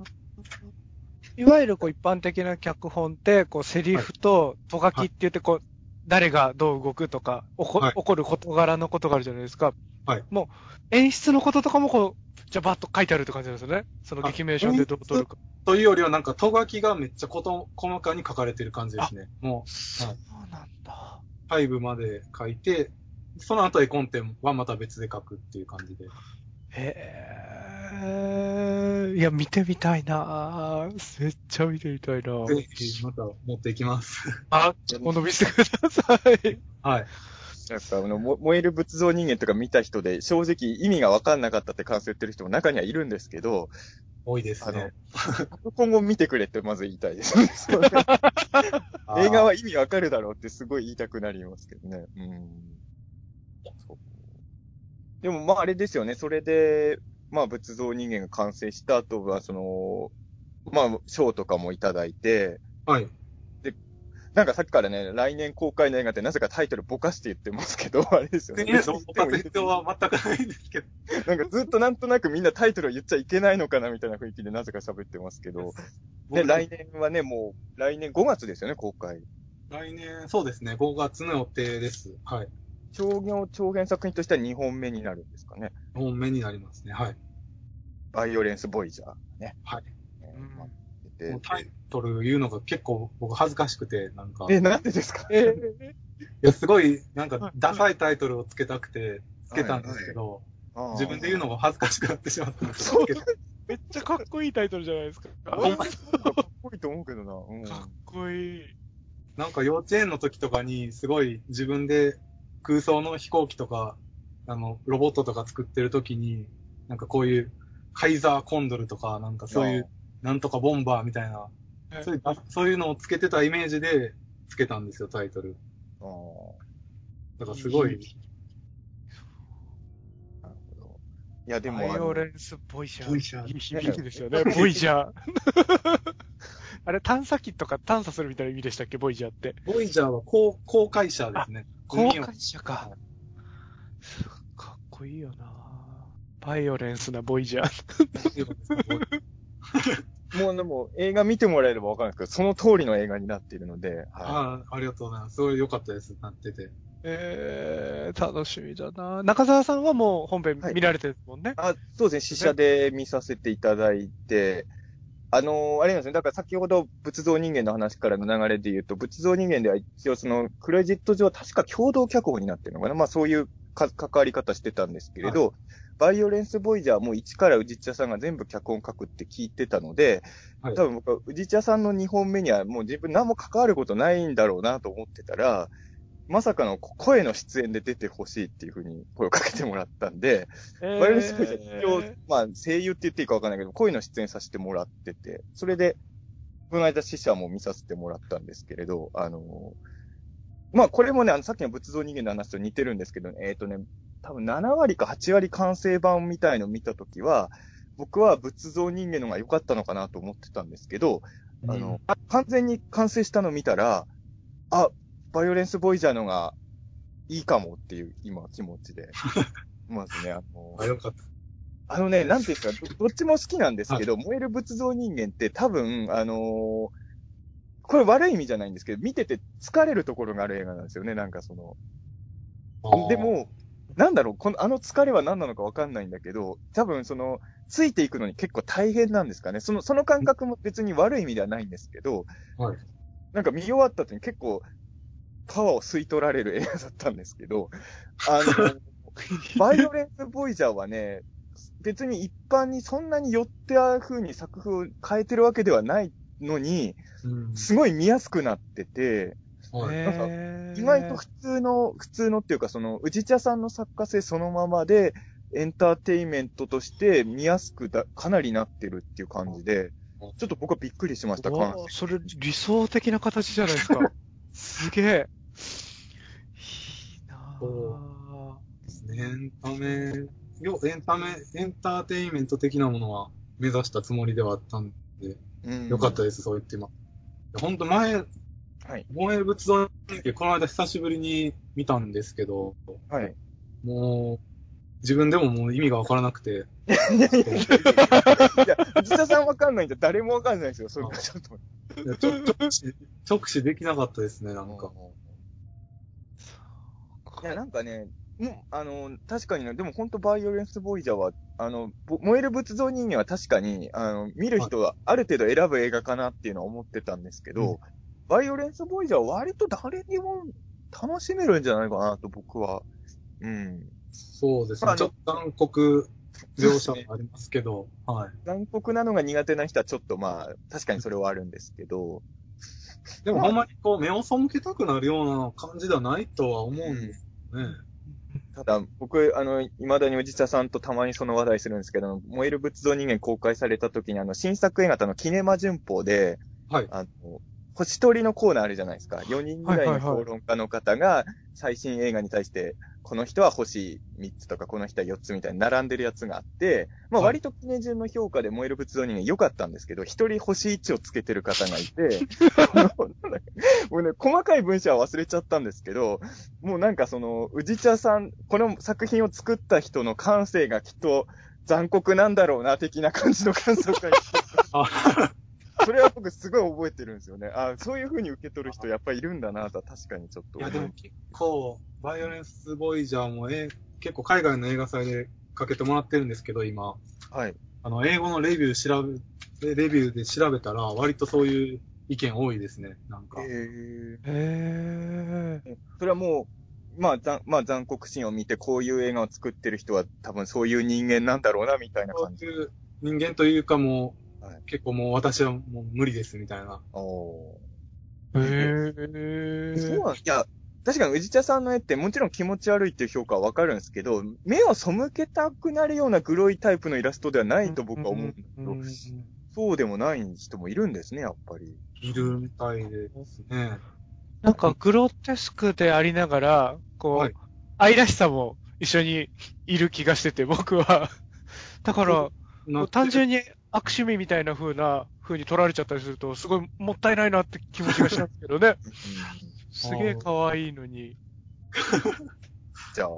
いわゆるこう一般的な脚本って、こうセリフとと書きって言って、こう、誰がどう動くとか、起こはい起こる事柄のことがあるじゃないですか。はいもう、演出のこととかもこう、じゃあバッと書いてあるって感じなんですよね。その劇メーションでどう撮るか。というよりはなんか、と書きがめっちゃこと細かに書かれてる感じですね。もそうなんだ。う、細部まで書いて、その後絵コンテはまた別で書くっていう感じで。へえ。いや、見てみたいなめっちゃ見てみたいなぜひ、また持っていきます。あ、今度見せてください。はい。なんか、あの、も燃える仏像人間とか見た人で、正直意味が分かんなかったって感想言ってる人も中にはいるんですけど、多いですあのね。今後見てくれってまず言いたいです。映画は意味わかるだろうってすごい言いたくなりますけどね。うん。でもまああれですよね。それで、まあ仏像人間が完成した後は、その、まあ賞とかもいただいて、はい。なんかさっきからね、来年公開の映画ってなぜかタイトルぼかして言ってますけど、あれですよね。で、その他必要は全くないんですけど。なんかずっとなんとなくみんなタイトルを言っちゃいけないのかなみたいな雰囲気でなぜか喋ってますけど。で、僕来年はね、もう、来年5月ですよね、公開。来年、そうですね、5月の予定です。はい。商業長編作品としては2本目になるんですかね。本目になりますね。はい。バイオレンスボイジャーね。はい。うんえー待っててもうタイトル言うのが結構僕恥ずかしくて、なんか。え、なんでですか？えいや、すごい、なんかはい、ダサいタイトルをつけたくて、つけたんですけど、あー自分で言うのも恥ずかしくなってしまったんですけど、めっちゃかっこいいタイトルじゃないですか。かっこいいと思うけどな。うん。かっこいい。なんか幼稚園の時とかにすごい自分で空想の飛行機とか、あの、ロボットとか作ってる時に、なんかこういうカイザーコンドルとか、なんかそういう、なんとかボンバーみたいな、はいそういうあそういうのをつけてたイメージでつけたんですよ、タイトル。あーだからすごい、なるほど。いや、でも、バイオレンスボイジャー。ボイジャーいい響きですよね、ボイジャー。あれ、探査機とか探査するみたいな意味でしたっけ、ボイジャーって。ボイジャーは公公開者ですね。公開者か。かっこいいよなバイオレンスなボイジャー。もうでも映画見てもらえればわかるんですけど、その通りの映画になっているので、はああ、ありがとうございます。すごい良かったです、なってて。えー、楽しみだな中澤さんはもう本編はい見られてるもんね。い。あそうですね、試写で見させていただいて、あのーあれなんですね、だから先ほど仏像人間の話からの流れで言うと、仏像人間では一応そのクレジット上は確か共同脚本になってるのかな。まあそういうか関わり方してたんですけれど、バイオレンスボイジャーも一から宇治茶さんが全部脚本書くって聞いてたので、はい。多分僕は宇治茶さんの2本目にはもう自分何も関わることないんだろうなと思ってたら、まさかの声の出演で出てほしいっていうふうに声をかけてもらったんで、えバイオレンスボイジャー一応、まあ声優って言っていいかわかんないけど、声の出演させてもらってて、それで、この間死者も見させてもらったんですけれど、あのまあこれもね、あのさっきの仏像人間の話と似てるんですけど、えっ、とね、多分7割か8割完成版みたいのを見たときは、僕は仏像人間の方が良かったのかなと思ってたんですけど、あの、あ完全に完成したの見たら、あ、バイオレンスボイジャーのがいいかもっていう今気持ちで。まずね、あのあ、、よかった。あのね、なんていうんですか、どどっちも好きなんですけど、燃える仏像人間って多分、あのーこれ悪い意味じゃないんですけど、見てて疲れるところがある映画なんですよね、なんかその。でも、なんだろう、この、あの疲れは何なのかわかんないんだけど、多分その、ついていくのに結構大変なんですかね。その、その感覚も別に悪い意味ではないんですけど、はいなんか見終わった後に結構、パワーを吸い取られる映画だったんですけど、あの、バイオレンスボイジャーはね、別に一般にそんなに寄ってあ風に作風を変えてるわけではないのに、うんすごい見やすくなってて、はいえー意外と普通の、普通のっていうか、その、宇治茶さんの作家性そのままで、エンターテインメントとして見やすくだ、かなりなってるっていう感じで、ちょっと僕はびっくりしました、う感わそれ理想的な形じゃないですか。すげえ。いいなぁ。ですね。エンタメ、よ、エンタメ、エンターテインメント的なものは目指したつもりではあったんで、うんよかったです、そう言って今。ほんと前、はい。燃える仏像この間久しぶりに見たんですけど、はい。もう、自分でももう意味がわからなくて、いや、宇治茶さんわかんないんじゃ誰もわかんないですよ、それはちょっと。直視、直視できなかったですね、なんか。いや、なんかね、うん、あの、確かにね、でも本当バイオレンスボイジャーは、あの、ぼ燃える仏像人間は確かに、あの、見る人はある程度選ぶ映画かなっていうのは思ってたんですけど、うんバイオレンスボイジャーは割と誰にも楽しめるんじゃないかなと僕は。うん。そうです。ねちょっと残酷描写もありますけど、はい。残酷なのが苦手な人はちょっとまあ、確かにそれはあるんですけど、でもほんまにこう、目を背けたくなるような感じではないとは思うんですよね。ただ、僕、あの、未だにおじちゃさんとたまにその話題するんですけど、燃える仏像人間公開された時に、あの、新作映画のキネマ旬報で、はい。あの、星取りのコーナーあるじゃないですか。4人ぐらいの評論家の方が、最新映画に対して、この人は星3つとか、この人は4つみたいに並んでるやつがあって、まあはい。割と記念順の評価で燃える仏像人間良かったんですけど、一人星1をつけてる方がいて、もうね、細かい文章は忘れちゃったんですけど、もうなんかその、宇治茶さん、この作品を作った人の感性がきっと残酷なんだろうな、的な感じの感想が それは僕すごい覚えてるんですよね。あそういう風に受け取る人やっぱりいるんだなとは確かにちょっといや。でも結構、バイオレンスボイジャーも、え結構海外の映画祭でかけてもらってるんですけど、今。はい。あの、英語のレビュー調べ、レビューで調べたら、割とそういう意見多いですね、なんか。えへー。ー、それはもう、まあ、ざまあ、残酷シーンを見て、こういう映画を作ってる人は多分そういう人間なんだろうな、みたいなそう感じ。いう人間というかもう、はい結構もう私はもう無理ですみたいな。おへーー。そうなんいや、確かに宇治茶さんの絵ってもちろん気持ち悪いっていう評価はわかるんですけど、目を背けたくなるようなグロいタイプのイラストではないと僕は思うんだけど、うんそうでもない人もいるんですね、やっぱり。いるみたいですね。なんかグロテスクでありながら、こう、はい愛らしさも一緒にいる気がしてて、僕は。だから、なもう単純に悪趣味みたいな風な、風に取られちゃったりすると、すごいもったいないなって気持ちがしたんですけどね。すげえ可愛いのに。じゃあ、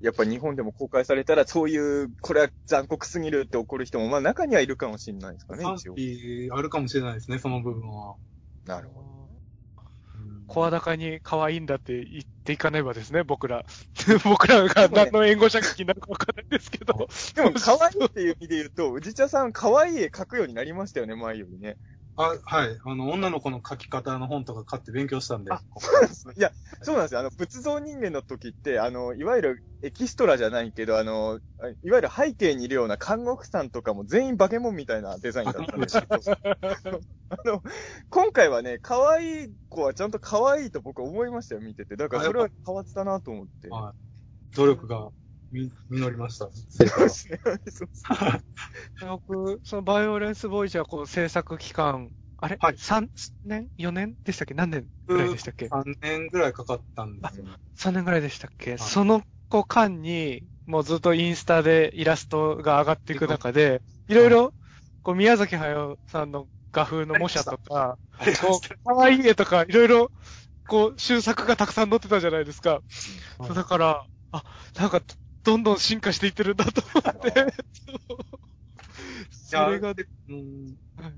やっぱ日本でも公開されたら、そういう、これは残酷すぎるって怒る人も、まあ中にはいるかもしれないですかね、賛一応。否あるかもしれないですね、その部分は。なるほど。声高に可愛いんだって言っていかねばですね、僕ら。僕らが何の援護射撃になるかわからないですけど。でも、可愛いっていう意味で言うと、宇治茶さん、可愛い絵描くようになりましたよね、前よりね。あ、はい。あの、女の子の描き方の本とか買って勉強したんで。あいや、そうなんですよ。あの、仏像人間の時って、あの、いわゆるエキストラじゃないけど、あの、いわゆる背景にいるような看護婦さんとかも全員バケモンみたいなデザインだったんですけど、あの、今回はね、可愛い子はちゃんと可愛いと僕は思いましたよ、見てて。だからそれは変わったなと思って。はい。努力がみ実りました。そうですね。そう僕、そのバイオレンスボーイジャー、こう制作期間、あれ？はい ?3 年 ?4 年でしたっけ？何年ぐらいでしたっけ？3年ぐらいかかったんですよ。?3 年ぐらいでしたっけ、いその子間に、もうずっとインスタでイラストが上がっていく中で、いろいろ、こう宮崎駿さんの画風の模写とか、こう可愛い絵とか、いろいろ、こう、修作がたくさん載ってたじゃないですか。そうだから、あ、なんか、どんどん進化していってるんだと思って。それが、うんはい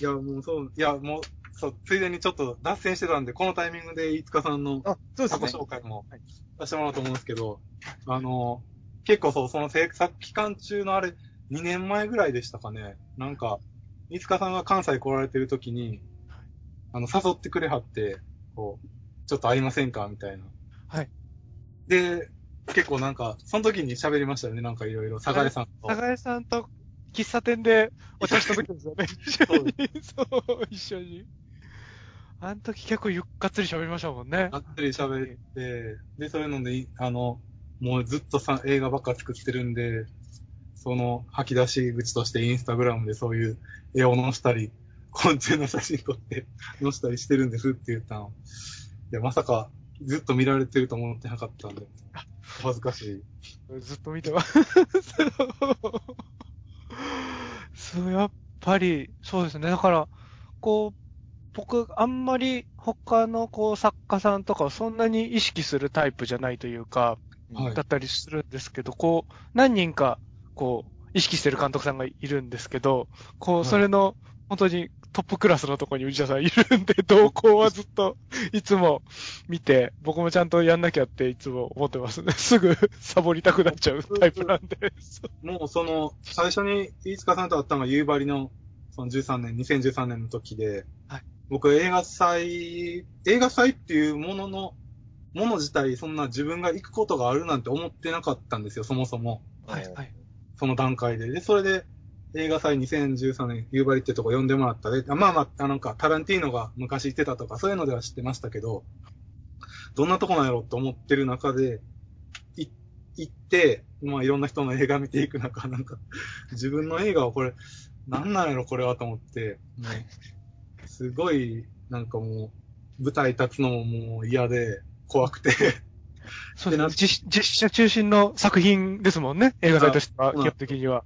いや、もうそう、いや、もう、そう、ついでにちょっと脱線してたんで、このタイミングで飯塚さんのあ、そうです自己ね。紹介もはいさせてもらおうと思うんですけど、あの、結構そう、その制作期間中のあれ、2年前ぐらいでしたかね。なんか、飯塚さんが関西来られてる時に、あの、誘ってくれはって、こう、ちょっと会いませんかみたいな。はい。で、結構なんか、その時に喋りましたよね、なんかいろいろ、佐賀江さんと。高江さんと喫茶店でお茶した時ですよね。一緒に。そう、一緒に。あの時結構ゆっかっつり喋りましたもんね。がっつり喋って、で、そういうのでい、あの、もうずっとさ映画ばっか作ってるんで、その吐き出し口としてインスタグラムでそういう絵を載せたり、昆虫の写真撮って載せたりしてるんですって言ったの。いや、まさかずっと見られてると思ってなかったんで、お恥ずかしい。ずっと見てます。そう、やっぱり、そうですね。だから、こう、僕、あんまり他のこう作家さんとかをそんなに意識するタイプじゃないというか、はいだったりするんですけど、こう、何人か、こう、意識してる監督さんがいるんですけど、こ、はいうそれの、本当にトップクラスのところに内田さんいるんで、動向はずっと、いつも見て、僕もちゃんとやんなきゃっていつも思ってますね。すぐサボりたくなっちゃうタイプなんで。もうその、最初に飯塚さんと会ったのが夕張の、その13年、2013年の時で、はい僕映画祭、映画祭っていうものの、もの自体、そんな自分が行くことがあるなんて思ってなかったんですよ、そもそも。はい、はい。その段階で。で、それで、映画祭2013年、夕張ってとこ呼んでもらったで、あまあまあ、なんか、タランティーノが昔行ってたとか、そういうのでは知ってましたけど、どんなとこなんやろって思ってる中で、い行って、まあいろんな人の映画見ていく中、なんか、自分の映画をこれ、なんなんやろこれはと思って、もうすごい、なんかもう、舞台立つのももう嫌で、怖くて、そうですね。実実写中心の作品ですもんね。映画祭としては、うん基本的には。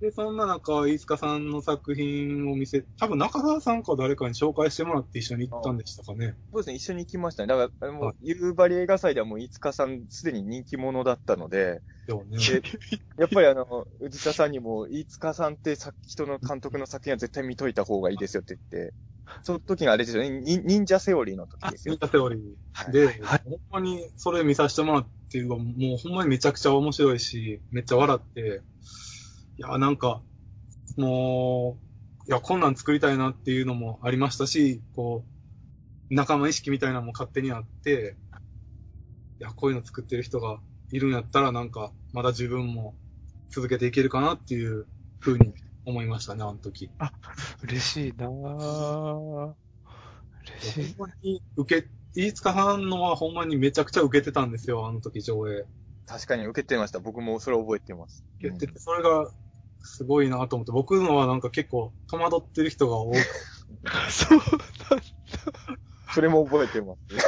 で、そんな中、飯塚さんの作品を見せ、多分中澤さんか誰かに紹介してもらって一緒に行ったんでしたかね。そうですね、一緒に行きましたね。だから、もはう、夕張映画祭ではもう、いつかさん、すでに人気者だったので、でもね。でやっぱりあの、宇治田さんにも、飯塚さんってさ人の監督の作品は絶対見といた方がいいですよって言って、その時があれですよね、忍忍者セオリーの時あ、ですよ見。たセオリはいー。で、はいほんまにそれ見させてもらって、もうほんまにめちゃくちゃ面白いし、めっちゃ笑って、いや、なんか、もう、いや、こんなん作りたいなっていうのもありましたし、こう、仲間意識みたいなのも勝手にあって、や、こういうの作ってる人がいるんやったら、なんか、まだ自分も続けていけるかなっていうふうに思いましたね、あの時。嬉しいなぁ。嬉しい。ほんまに受け、飯塚さんのはほんまにめちゃくちゃ受けてたんですよ、あの時上映。確かに受けてました。僕もそれ覚えてます。受けてて、それがすごいなと思って、僕のはなんか結構戸惑ってる人が多く そうそれも覚えてます。ね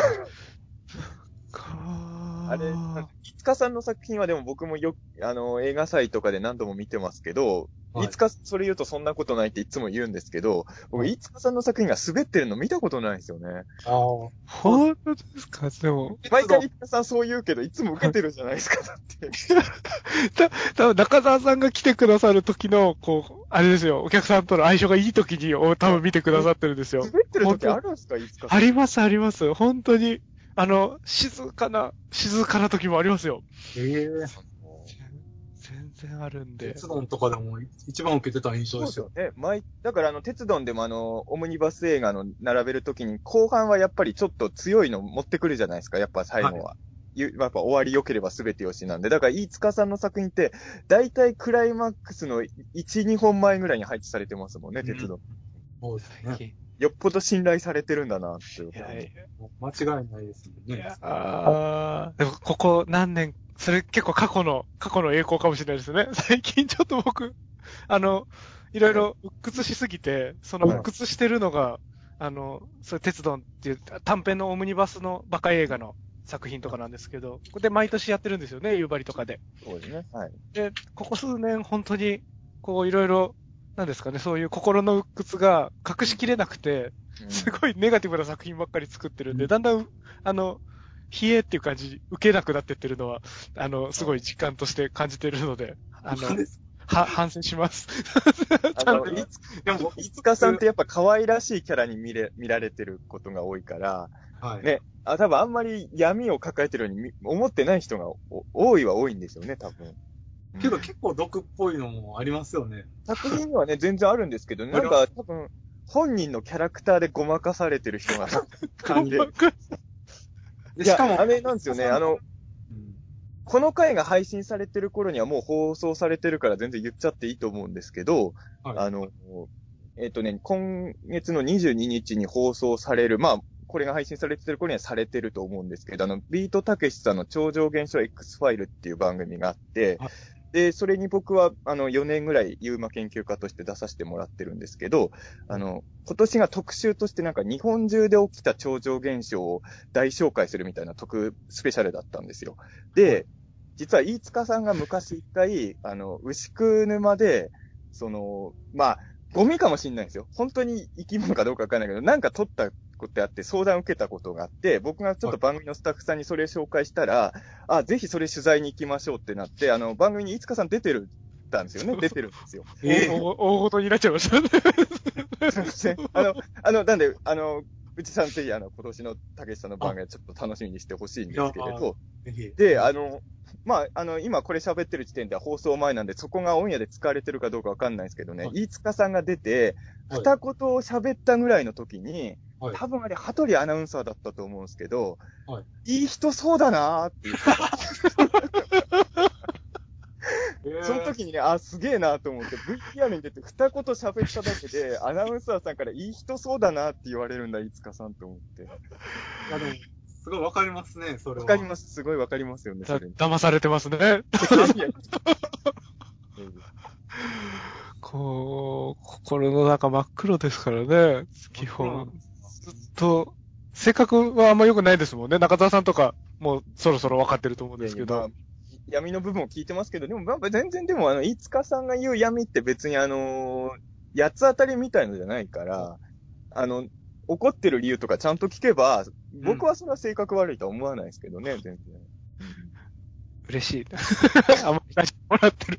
あれ、いつかさんの作品はでも僕もよく、あの、映画祭とかで何度も見てますけど、はいいつかそれ言うとそんなことないっていつも言うんですけど、僕、はいいつかさんの作品が滑ってるの見たことないんですよね。ああ。本当ですか？でも、毎回いつかさんそう言うけど、いつも受けてるじゃないですか、だって。多分中澤さんが来てくださる時の、こう、あれですよ、お客さんとの相性がいい時に、お多分見てくださってるんですよ。滑ってる時あるんですか、いつかさん。あります、あります。本当に、あの、静かな、静かな時もありますよ。ええ全然あるんで。鉄道とかでも一番受けてた印象ですよ。そうですよね。毎、だからあの、鉄道でもあの、オムニバス映画の並べるときに、後半はやっぱりちょっと強いの持ってくるじゃないですか、やっぱ最後は。ゆやっぱ終わり良ければ全てよしなんで。だから、飯塚さんの作品って、大体クライマックスの1、2本前ぐらいに配置されてますもんね、鉄道。そうですね。よっぽど信頼されてるんだな、っていうい。やい間違いないですもんねや。あーでもここ何年、それ結構過去の、過去の栄光かもしれないですね。最近ちょっと僕、あの、いろいろ鬱屈しすぎて、そのはい鬱屈してるのが、あの、それ鉄道っていう短編のオムニバスのバカ映画の作品とかなんですけど、これで毎年やってるんですよね、夕張とかで。そうですね。はい。で、ここ数年本当に、こういろいろ、なんですかね、そういう心の鬱屈が隠しきれなくて、うんすごいネガティブな作品ばっかり作ってるんで、うんだんだん、あの、冷えっていう感じ、受けなくなってってるのは、あの、すごい実感として感じてるので、あの、は、反省します。あの、いつ、でも、飯塚さんってやっぱ可愛らしいキャラに見れ、見られてることが多いから、はい。ねあ、多分あんまり闇を抱えてるようにみ思ってない人がお多いは多いんですよね、多分。けどうん結構毒っぽいのもありますよね。作品にはね、全然あるんですけど、なんか多分、本人のキャラクターでごまかされてる人が 感じ。で。しかも、あれなんですよね、あの、うんこの回が配信されてる頃にはもう放送されてるから全然言っちゃっていいと思うんですけど、はい。あの、えっ、とね、今月の22日に放送される、まあ、これが配信されてる頃にはされてると思うんですけど、あの、ビートたけしさんの超常現象 X ファイルっていう番組があって、はいで、それに僕は、あの、4年ぐらいユーマ研究家として出させてもらってるんですけど、あの、今年が特集としてなんか日本中で起きた超常現象を大紹介するみたいな特スペシャルだったんですよ。で、実は飯塚さんが昔一回、あの、牛久沼で、その、まあ、ゴミかもしんないんですよ。本当に生き物かどうかわかんないけど、なんか取ったことあって相談を受けたことがあって、僕がちょっと番組のスタッフさんにそれ紹介したら、あ、ぜひそれ取材に行きましょうってなって、あの、番組に飯塚さん出てる、たんですよね。出てるんですよ。え大大ごとになっちゃいましたね。すいません。あの、あの、なんで、あの、うちさんぜひ、あの、今年のたけしさんの番組ちょっと楽しみにしてほしいんですけれど、で、あの、まあ、あの、今これ喋ってる時点では放送前なんで、そこがオンエアで使われてるかどうかわかんないですけどね、はい。飯塚さんが出て、はい。二言を喋ったぐらいの時に、はい多分あれ、羽鳥アナウンサーだったと思うんですけど、、はい。い人そうだなーって言ってえーその時にね、あ、すげえなと思って、VTR に出て二言喋っただけで、アナウンサーさんからいい人そうだなって言われるんだ、飯塚さんと思って。いやでもすごいわかりますね、それは。わかります。すごいわかりますよね、だそれに。騙されてますね。こう、心の中真っ黒ですからね、基本。ずっと、性格はあんま良くないですもんね。中澤さんとか、もうそろそろ分かってると思うんですけどいやいやま。あ闇の部分を聞いてますけど、でも、まあ、全然でも、あの、飯塚さんが言う闇って別にあのー、八つ当たりみたいのじゃないから、あの、怒ってる理由とかちゃんと聞けば、僕はそれは性格悪いとは思わないですけどね、全然。嬉しい。あんまり出してもらってる。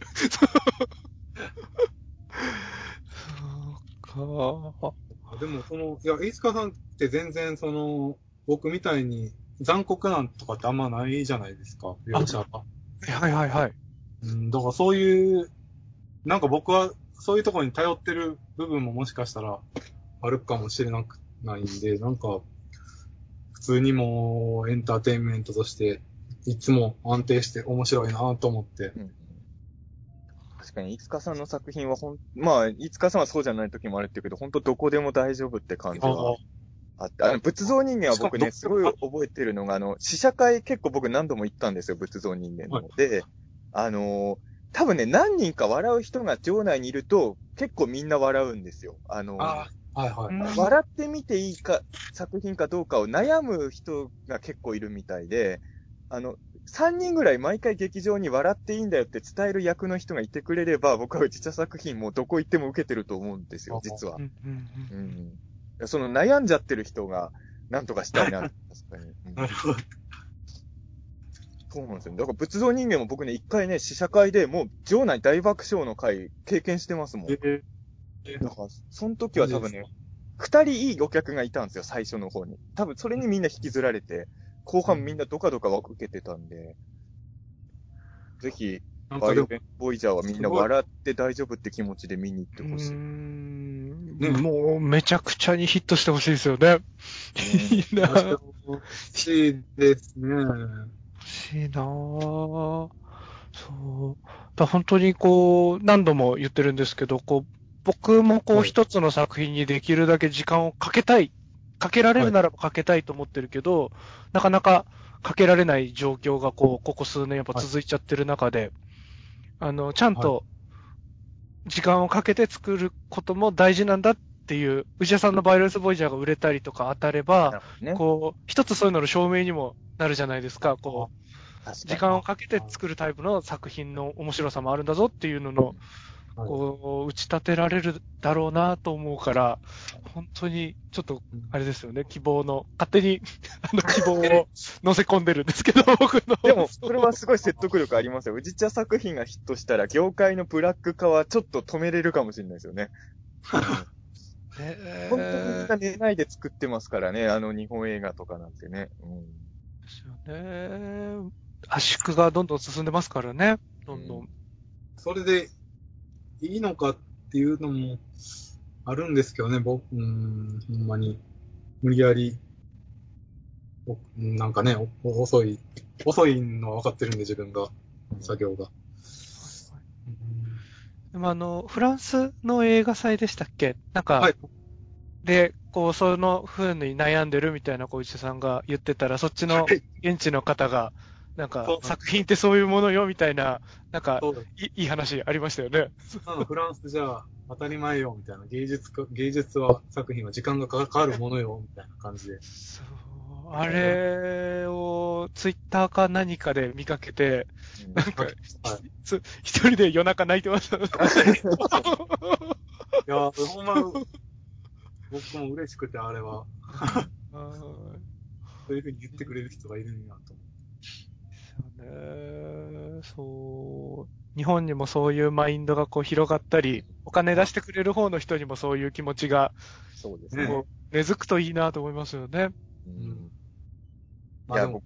そうか。でも、その、いや、飯塚さんって全然、その、僕みたいに残酷なんとかってあんまないじゃないですか、描写が。はいはいはい。うん、だからそういう、なんか僕はそういうところに頼ってる部分ももしかしたらあるかもしれなくないんで、なんか、普通にもうエンターテインメントとしていつも安定して面白いなと思って。うん確かに、いつかさんの作品はほん、まあ、いつかさんはそうじゃない時もあるっていうけど、本当どこでも大丈夫って感じはあって、あの、仏像人間は僕ね、すごい覚えてるのが、あの、試写会結構僕何度も行ったんですよ、仏像人間の。で、あのー多分ね、何人か笑う人が場内にいると、結構みんな笑うんですよ。あのーああ、はいはい。うん笑ってみていいか、作品かどうかを悩む人が結構いるみたいで、あの、3人ぐらい毎回劇場に笑っていいんだよって伝える役の人がいてくれれば、僕は自社作品もどこ行っても受けてると思うんですよ、実はう。んうんううんん。その悩んじゃってる人が、なんとかしたいな、確かに。うんなるほど。そうなんですよ。だから仏像人間も僕ね、一回ね、試写会でもう場内大爆笑の回経験してますもん。だかえら、その時は多分ね、二人いいお客がいたんですよ、最初の方に。多分それにみんな引きずられて、後半みんなドカドカ受けてたんで、ぜひ、バイオなんかでも、レンボイジャーはみんな笑って大丈夫って気持ちで見に行ってうほしい。んねもう、めちゃくちゃにヒットしてほしいですよね。いいなぁ。欲しいですね。欲しいなぁ。そう。だ本当にこう、何度も言ってるんですけど、こう、僕もこうはい一つの作品にできるだけ時間をかけたい。かけられるならばかけたいと思ってるけど、なかなかかけられない状況がこう、ここ数年やっぱ続いちゃってる中で、あの、ちゃんと時間をかけて作ることも大事なんだっていう、内田さんのバイオレンスボイジャーが売れたりとか当たれば、ね。こう、一つそういうのの証明にもなるじゃないですか。こう、時間をかけて作るタイプの作品の面白さもあるんだぞっていうのの、はいこう、打ち立てられるだろうなと思うから、本当に、ちょっと、あれですよね、希望の、勝手に、あの、希望を乗せ込んでるんですけど、僕の。でも、それはすごい説得力ありますよ。宇治茶作品がヒットしたら、業界のブラック化はちょっと止めれるかもしれないですよね。ね本当にみんな寝ないで作ってますからね、あの日本映画とかなんてね。うんですよね。圧縮がどんどん進んでますからね。どんどん。それでいいのかっていうのもあるんですけどね、僕、うん、ほんまに、無理やり、おなんかね、お遅い、遅いのは分かってるんで、自分が、作業が。でもあの、フランスの映画祭でしたっけ？なんか、はい。で、こう、その風に悩んでるみたいな小石さんが言ってたら、そっちのはい。現地の方が、なんか作品ってそういうものよ、みたいな、なんか、いいい話ありましたよね。フランスじゃ当たり前よ、みたいな。芸術か、芸術は、作品は時間がかかるものよ、みたいな感じで。そう。あれを、ツイッターか何かで見かけて、なんか、はいつ一人で夜中泣いてました。いや、ほんま、僕も嬉しくて、あれは。そういうふうに言ってくれる人がいるんやと思ねそう。日本にもそういうマインドがこう広がったり、お金出してくれる方の人にもそういう気持ちがねそうですね。こう根付くといいなと思いますよね。うんう。いや、でも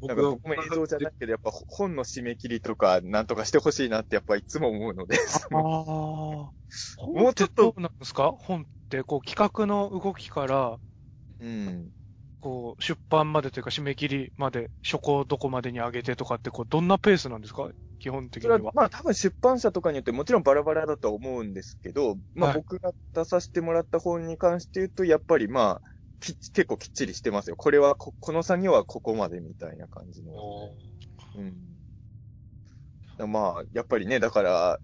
僕、なんか僕も映像じゃないけど、やっぱ本の締め切りとか、なんとかしてほしいなってやっぱいつも思うので。ああ。も 本ってうちょっとどうなんですか？本ってこう企画の動きから、うん。こう出版までというか締め切りまで、初稿どこまでに上げてとかってこうどんなペースなんですか？基本的には。は、まあ多分出版社とかによってもちろんバラバラだとは思うんですけど、まはいあ僕が出させてもらった本に関して言うと、やっぱりまあ、き結構きっちりしてますよ。これはこ、この作業はここまでみたいな感じの。うん。まあ、やっぱりね、だから、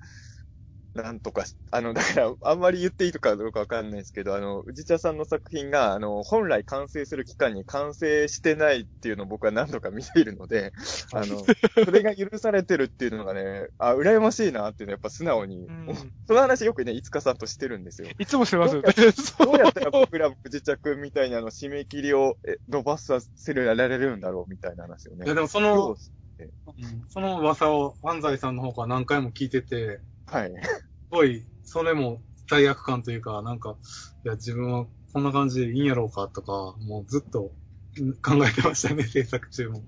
なんとかし、あの、だから、あんまり言っていいとかどうかわかんないですけど、あの、宇治茶さんの作品が、あの、本来完成する期間に完成してないっていうのを僕は何度か見ているので、あの、それが許されてるっていうのがね、あ、羨ましいなっていうのはやっぱ素直に、うんその話よくね、いつかさんとしてるんですよ。いつもしてますよね。どうやったら僕らも宇治茶くんみたいにあの、締め切りをえ伸ばさせられるんだろうみたいな話をね。いや、でもそ今の、日うんその噂を安西さんの方から何回も聞いてて、はい。すごい、それも罪悪感というか、なんか、いや、自分はこんな感じでいいんやろうかとか、もうずっとうん考えてましたね、制作中も。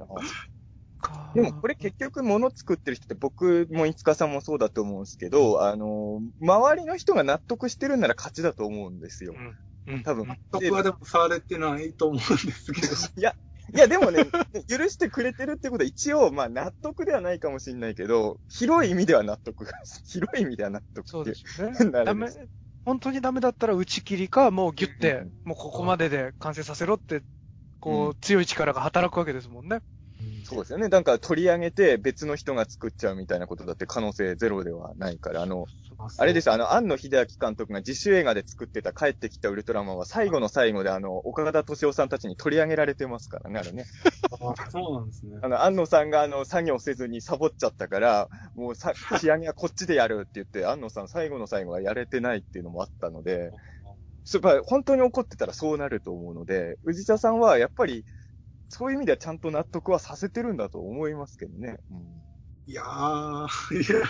でもこれ結局物作ってる人って僕もいつかさんもそうだと思うんですけど、あの、周りの人が納得してるんなら勝ちだと思うんですよ。うん。多分。納得はでもされてないと思うんですけど。いや、いや、でもね、許してくれてるってことは一応、まあ納得ではないかもしれないけど、広い意味では納得。広い意味では納得そう。です よね。ダメ、本当にダメだったら打ち切りか、もうギュって、うんもうここまでで完成させろって、こう、強い力が働くわけですもんね。そうですよね。なんか取り上げて別の人が作っちゃうみたいなことだって可能性ゼロではないから、あの、あれですよ、あの、庵野秀明監督が自主映画で作ってた帰ってきたウルトラマンは最後の最後であの、岡田敏夫さんたちに取り上げられてますからね、あれね。あ そうなんですね。あの、庵野さんがあの、作業せずにサボっちゃったから、もうさ、仕上げはこっちでやるって言って、庵野さん最後の最後はやれてないっていうのもあったので、やっぱ本当に怒ってたらそうなると思うので、宇治田さんはやっぱり、そういう意味ではちゃんと納得はさせてるんだと思いますけどね。うんいやー、いや、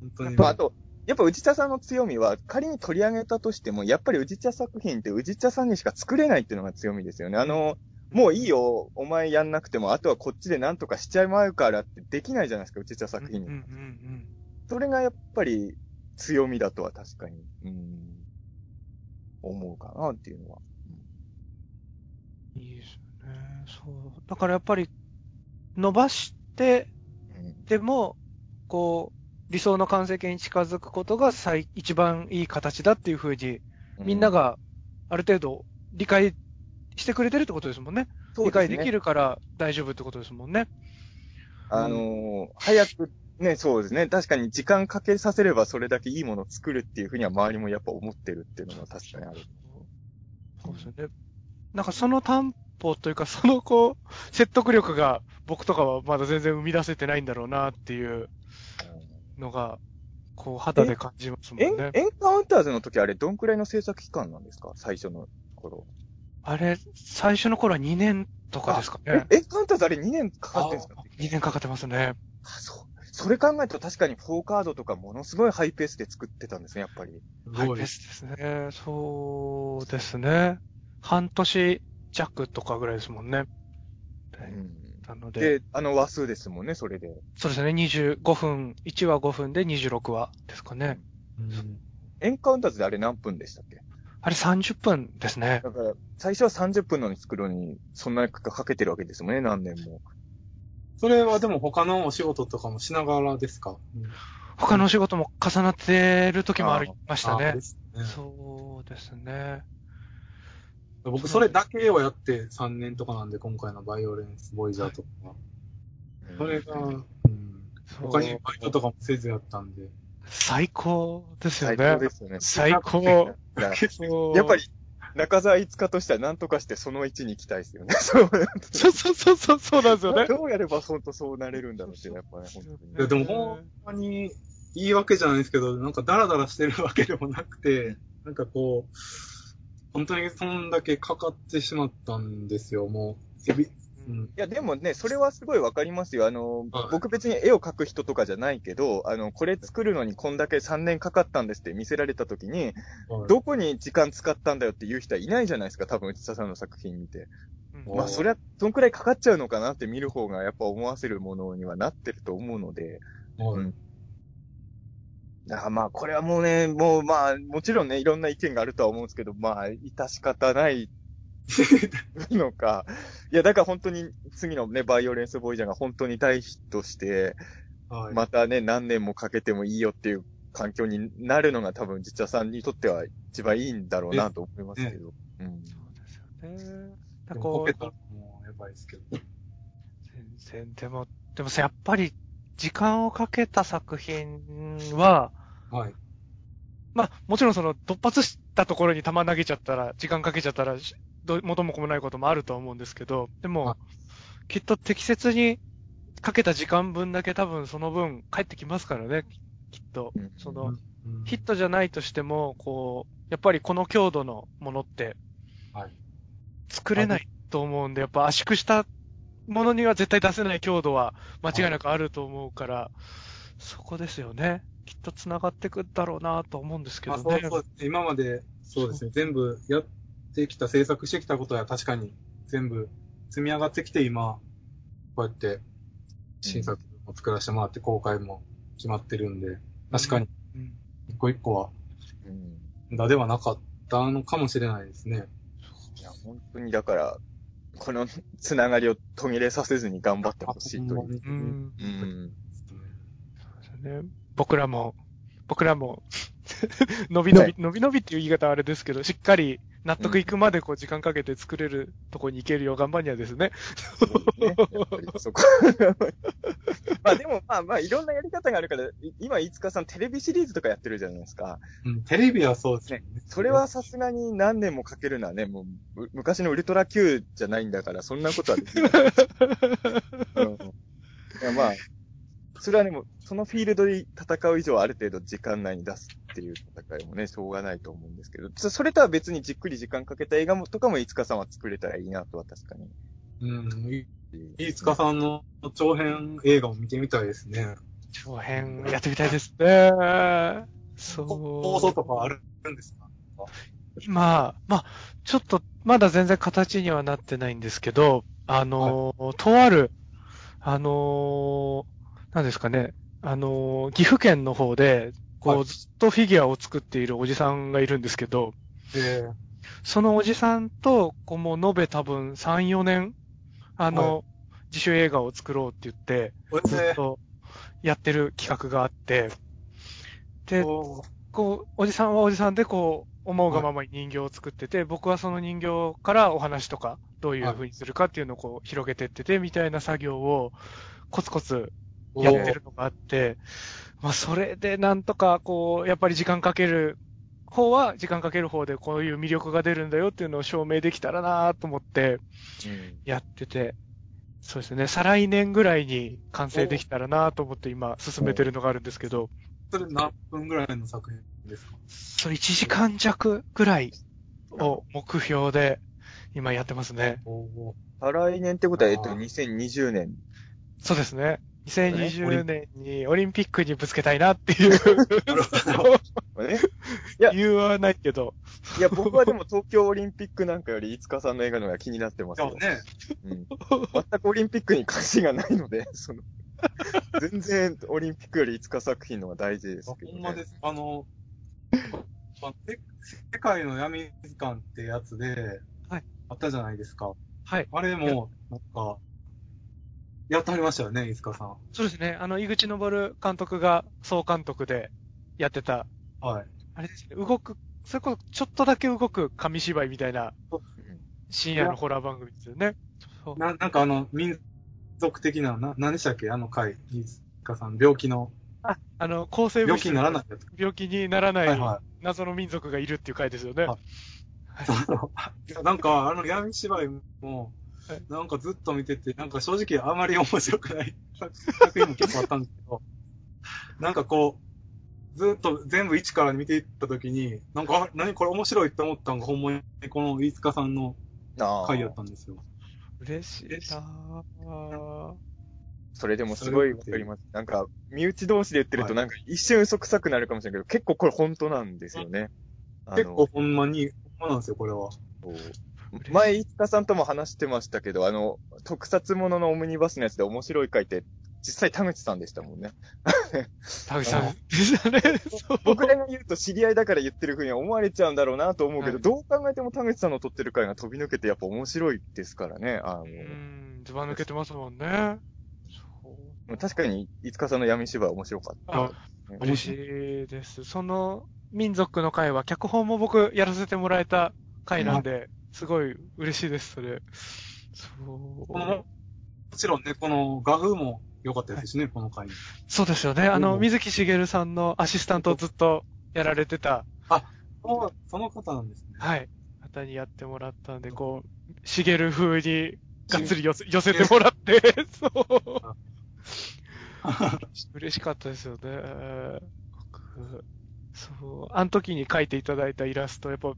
本当に。まあ、あと、やっぱ宇治茶さんの強みは、仮に取り上げたとしても、やっぱり宇治茶作品って宇治茶さんにしか作れないっていうのが強みですよね。あの、もういいよ、お前やんなくても、あとはこっちでなんとかしちゃいまうからってできないじゃないですか、宇治茶作品に。うんうんうんそれがやっぱり強みだとは確かに、うん、思うかなっていうのは。うん。いいですよね。そう。だからやっぱり、伸ばして、うんでも、こう、理想の完成形に近づくことが最、一番いい形だっていうふうに、みんな、がある程度理解してくれてるってことですもんね。理解できる。るから大丈夫ってことですもんね。あのー早く、ね、そうですね。確かに時間かけさせればそれだけいいものを作るっていうふうには周りもやっぱ思ってるっていうのも確かにある。そうですよね。なんかその担保というか、そのこう、説得力が僕とかはまだ全然生み出せてないんだろうなっていうのが、こう肌で感じますもんね。エンカウンターズの時あれどんくらいの制作期間なんですか？最初の頃。あれ、最初の頃は2年とかですかえ？ね。エンカウンターズあれ2年かかってんですか？2年かかってますね。あ、そう。それ考えると確かに4カードとかものすごいハイペースで作ってたんですね、やっぱり。ハイペースですね。そうですね。半年弱とかぐらいですもんね。なので、で、あの話数ですもんね、それで。そうですね。25分、1話5分で26話ですかね。うんエンカウンターズであれ何分でしたっけ？あれ30分ですね。だから、最初は30分のに作るのに、そんなにかけてるわけですもんね、何年も。それはでも他のお仕事とかもしながらですか、他のお仕事も重なってる時もありましたねねそうですね。僕それだけをやって3年とかなんで、今回のバイオレンスボイジャーとか。それが、うん、他にバイトとかもせずやったんで。最高ですよ最高ね。ですよね。最高。いやっぱり、中澤5日としては何とかしてその位置に行きたいですよね。そう。そうそうそうそう、そうなんですよね。どうやれば本当そうなれるんだろうってやっぱね、本当にでもほんまに言い訳じゃないですけど、なんかダラダラしてるわけでもなくて、なんかこう、本当にそんだけかかってしまったんですよ、もう。エビうん。いや、でもね、それはすごいわかりますよ。あの、はい。僕別に絵を描く人とかじゃないけど、あの、これ作るのにこんだけ3年かかったんですって見せられた時に、はい。どこに時間使ったんだよっていう人はいないじゃないですか、多分内田さんの作品見て。うん。まあ、そりゃ、そんくらいかかっちゃうのかなって見る方がやっぱ思わせるものにはなってると思うので、はい。うんだからまあ、これはもうね、もうまあ、もちろんね、いろんな意見があるとは思うんですけど、まあ、致し方ないのか。いや、だから本当に次のね、バイオレンスボーイジャーが本当に大ヒットして、はい。またね、何年もかけてもいいよっていう環境になるのが多分、実はさんにとっては一番いいんだろうなと思いますけど。うん。そうですよね。だでからこうもうやばいですけど。全然、でも、でもさ、やっぱり、時間をかけた作品は、はい。まあ、もちろんその、突発したところに球投げちゃったら、時間かけちゃったら、しどう元も子もないこともあると思うんですけど、でもは、きっと適切にかけた時間分だけ多分その分返ってきますからね、きっとうん。その、うんヒットじゃないとしても、こう、やっぱりこの強度のものってはい。作れないと思うんで、やっぱ圧縮したものには絶対出せない強度は間違いなくあると思うから、そこですよね。きっと繋がってくんだろうなと思うんですけまどね。あそうそう今まで、そうですね、全部やってきた、制作してきたことは確かに全部積み上がってきて今、こうやって新作を作らせてもらって公開も決まってるんで、確かにうん一個一個はうん無駄ではなかったのかもしれないですね。いや、本当にだから、このつながりを途切れさせずに頑張ってほしいという。うん。ね僕らも、僕らも、伸び伸び、伸び伸びっていう言い方はあれですけど、しっかり納得いくまでこう時間かけて作れるとこに行けるよう頑張るにはですね。ね、そこ。まあでもまあまあいろんなやり方があるから、い今、飯塚さんテレビシリーズとかやってるじゃないですか。うん、テレビはそうですね。それはさすがに何年もかけるのはね、もう、う昔のウルトラ Q じゃないんだから、そんなことはできない。うん、いやまあ、それはね、もう、そのフィールドで戦う以上ある程度時間内に出すっていう戦いもね、しょうがないと思うんですけど、そそれとは別にじっくり時間かけた映画もとかも飯塚さんは作れたらいいなとは確かに。うん。い飯塚さんの長編映画を見てみたいですね。長編やってみたいですね。そう。放送とかあるんですか？今、まあ、ちょっと、まだ全然形にはなってないんですけど、あのーとある、あのーなんですかね、あのー岐阜県の方で、こう、はい。ずっとフィギュアを作っているおじさんがいるんですけど、えそのおじさんと、こう、もう延べ多分3、4年、あの、自主映画を作ろうって言って、ー、ずっとやってる企画があって、で、おこう、おじさんはおじさんでこう、思うがままに人形を作ってて、僕はその人形からお話とか、どういう風にするかっていうのをこう、広げてってて、みたいな作業を、コツコツやってるのがあって、まあ、それでなんとか、こう、やっぱり時間かける方は、時間かける方でこういう魅力が出るんだよっていうのを証明できたらなと思ってうんやってて、そうですね、再来年ぐらいに完成できたらなと思って今進めてるのがあるんですけど、それ何分ぐらいの作品ですか？そう、1時間弱ぐらいを目標で今やってますね。再来年ってことは、えっと、あー2020年。そうですね。オリ2020ン年にオリンピックにぶつけたいなっていう、なるほどね、や言うはないけど、いや、僕はでも東京オリンピックなんかより、飯塚さんの映画の方が気になってますよ。ね、うん、全くオリンピックに関心がないので、その、全然オリンピックより飯塚作品の方が大事ですけど、ね。ほんまです。あの、あせ世界の闇図鑑ってやつで、はいあったじゃないですか。はい。あれも、なんか、やってはりましたよね、飯塚さん。そうですね。あの、井口昇監督が総監督でやってた、はい。あれですね、動く、それこそちょっとだけ動く紙芝居みたいなうん深夜のホラー番組ですよね。そうな、なんかあの、民族的な、な、何でしたっけ？あの回、飯塚さん、病気の、あの、抗生物質病気にならないやつ。病気にならなはいいは謎の民族がいるっていう回ですよね。はい いやなんか、あの闇芝居もはい、なんかずっと見てて、なんか正直あまり面白くない作品も結構あったんですけど、なんかこう、ずっと全部一から見ていったときに、なんか、あ、何これ面白いって思ったのが、ほんまにこの飯塚さんのあ回やっあ、たんですよ。嬉しいなぁ。それでもすごいわかります。なんか、身内同士で言ってるとはいなんか一瞬嘘くさくなるかもしれないけど、結構これ本当なんですよね。結構ほんまに、ほんまなんですよ、これは。前、飯塚さんとも話してましたけど、あの、特撮もののオムニバスのやつで面白い回って、実際田口さんでしたもんね。田口さんでしたね。そう。僕らが言うと知り合いだから言ってる風には思われちゃうんだろうなと思うけど、はいどう考えても田口さんの撮ってる回が飛び抜けてやっぱ面白いですからね。あの、うん、ずば抜けてますもんね。確かに、飯塚さんの闇芝居面白かった。あ嬉しいです。その民族の会は脚本も僕やらせてもらえた回なんで、すごい嬉しいです、それ。そう。もちろんね、この画風も良かったですしね、この回。そうですよね。あの、うん水木しげるさんのアシスタントをずっとやられてた、そうその方なんですね。はい、方にやってもらったんで、こう、しげる風にがっつり寄せ寄せてもらって、そう。嬉しかったですよね。僕、そう、あの時に描いていただいたイラスト、やっぱ、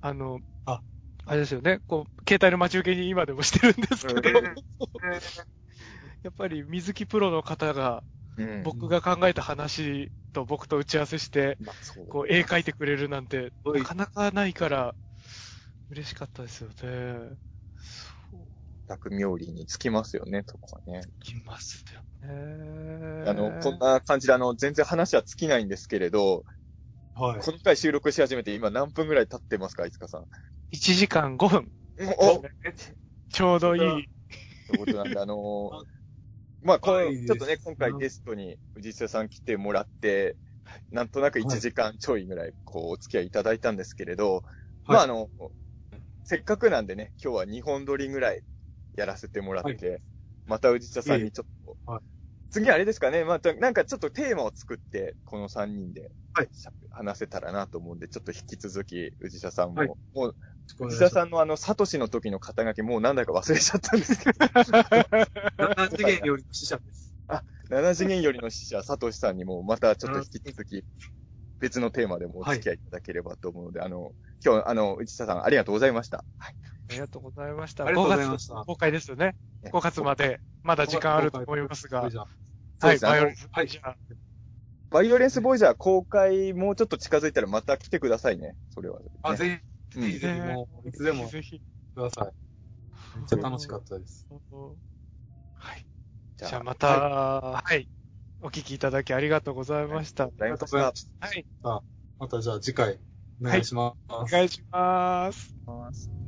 あの、ああれですよね、こう、携帯の待ち受けに今でもしてるんですけど、うん やっぱり水木プロの方が、うん僕が考えた話と僕と打ち合わせして、こう、絵描いてくれるなんて、なかなかないから、嬉しかったですよね。そう、楽妙理につきますよね、とかね。きますよね。あの、こんな感じで、あの、全然話は尽きないんですけれど、はい。この回収録し始めて今何分ぐらい経ってますか、いつかさん。1時間5分。お ちょうどいい。ということなんで、あのー まあ、この、はいちょっとね、今回ゲストに藤下さん来てもらって、なんとなく1時間ちょいぐらい、こう、お付き合いいただいたんですけれど、まあ、あの、せっかくなんでね、今日は2本撮りぐらいやらせてもらって、また藤下さんにちょっと、はい。次あれですかね、また、なんかちょっとテーマを作って、この3人で、はい。話せたらなと思うんで、ちょっと引き続き、藤下さんも、はい。もう、お願いします藤田さんのあの、サトシの時の肩書きもう何だか忘れちゃったんですけど、7次元よりの死者です。7次元よりの死者、サトシさんにもまたちょっと引き続き、別のテーマでもお付き合いいただければと思うので、あの、今日、あの、内田さんありがとうございました。はい。ありがとうございました。ありがとうござい5ました月公開ですよね。5月まで、まだ時間あると思いますが。はい、バイオレンス。はいじゃあバイオレンスボイジャー公開もうちょっと近づいたらまた来てくださいね。それは、ね。あ、ぜひ、うんぜひぜひ、もう、いつでもぜひ。ください。めっちゃ楽しかったです。はい。じじゃあまた、はい。お聞きいただきありがとうございました。ありがとうございました。はい。またじゃあ次回、お願いします。お願いします。ます。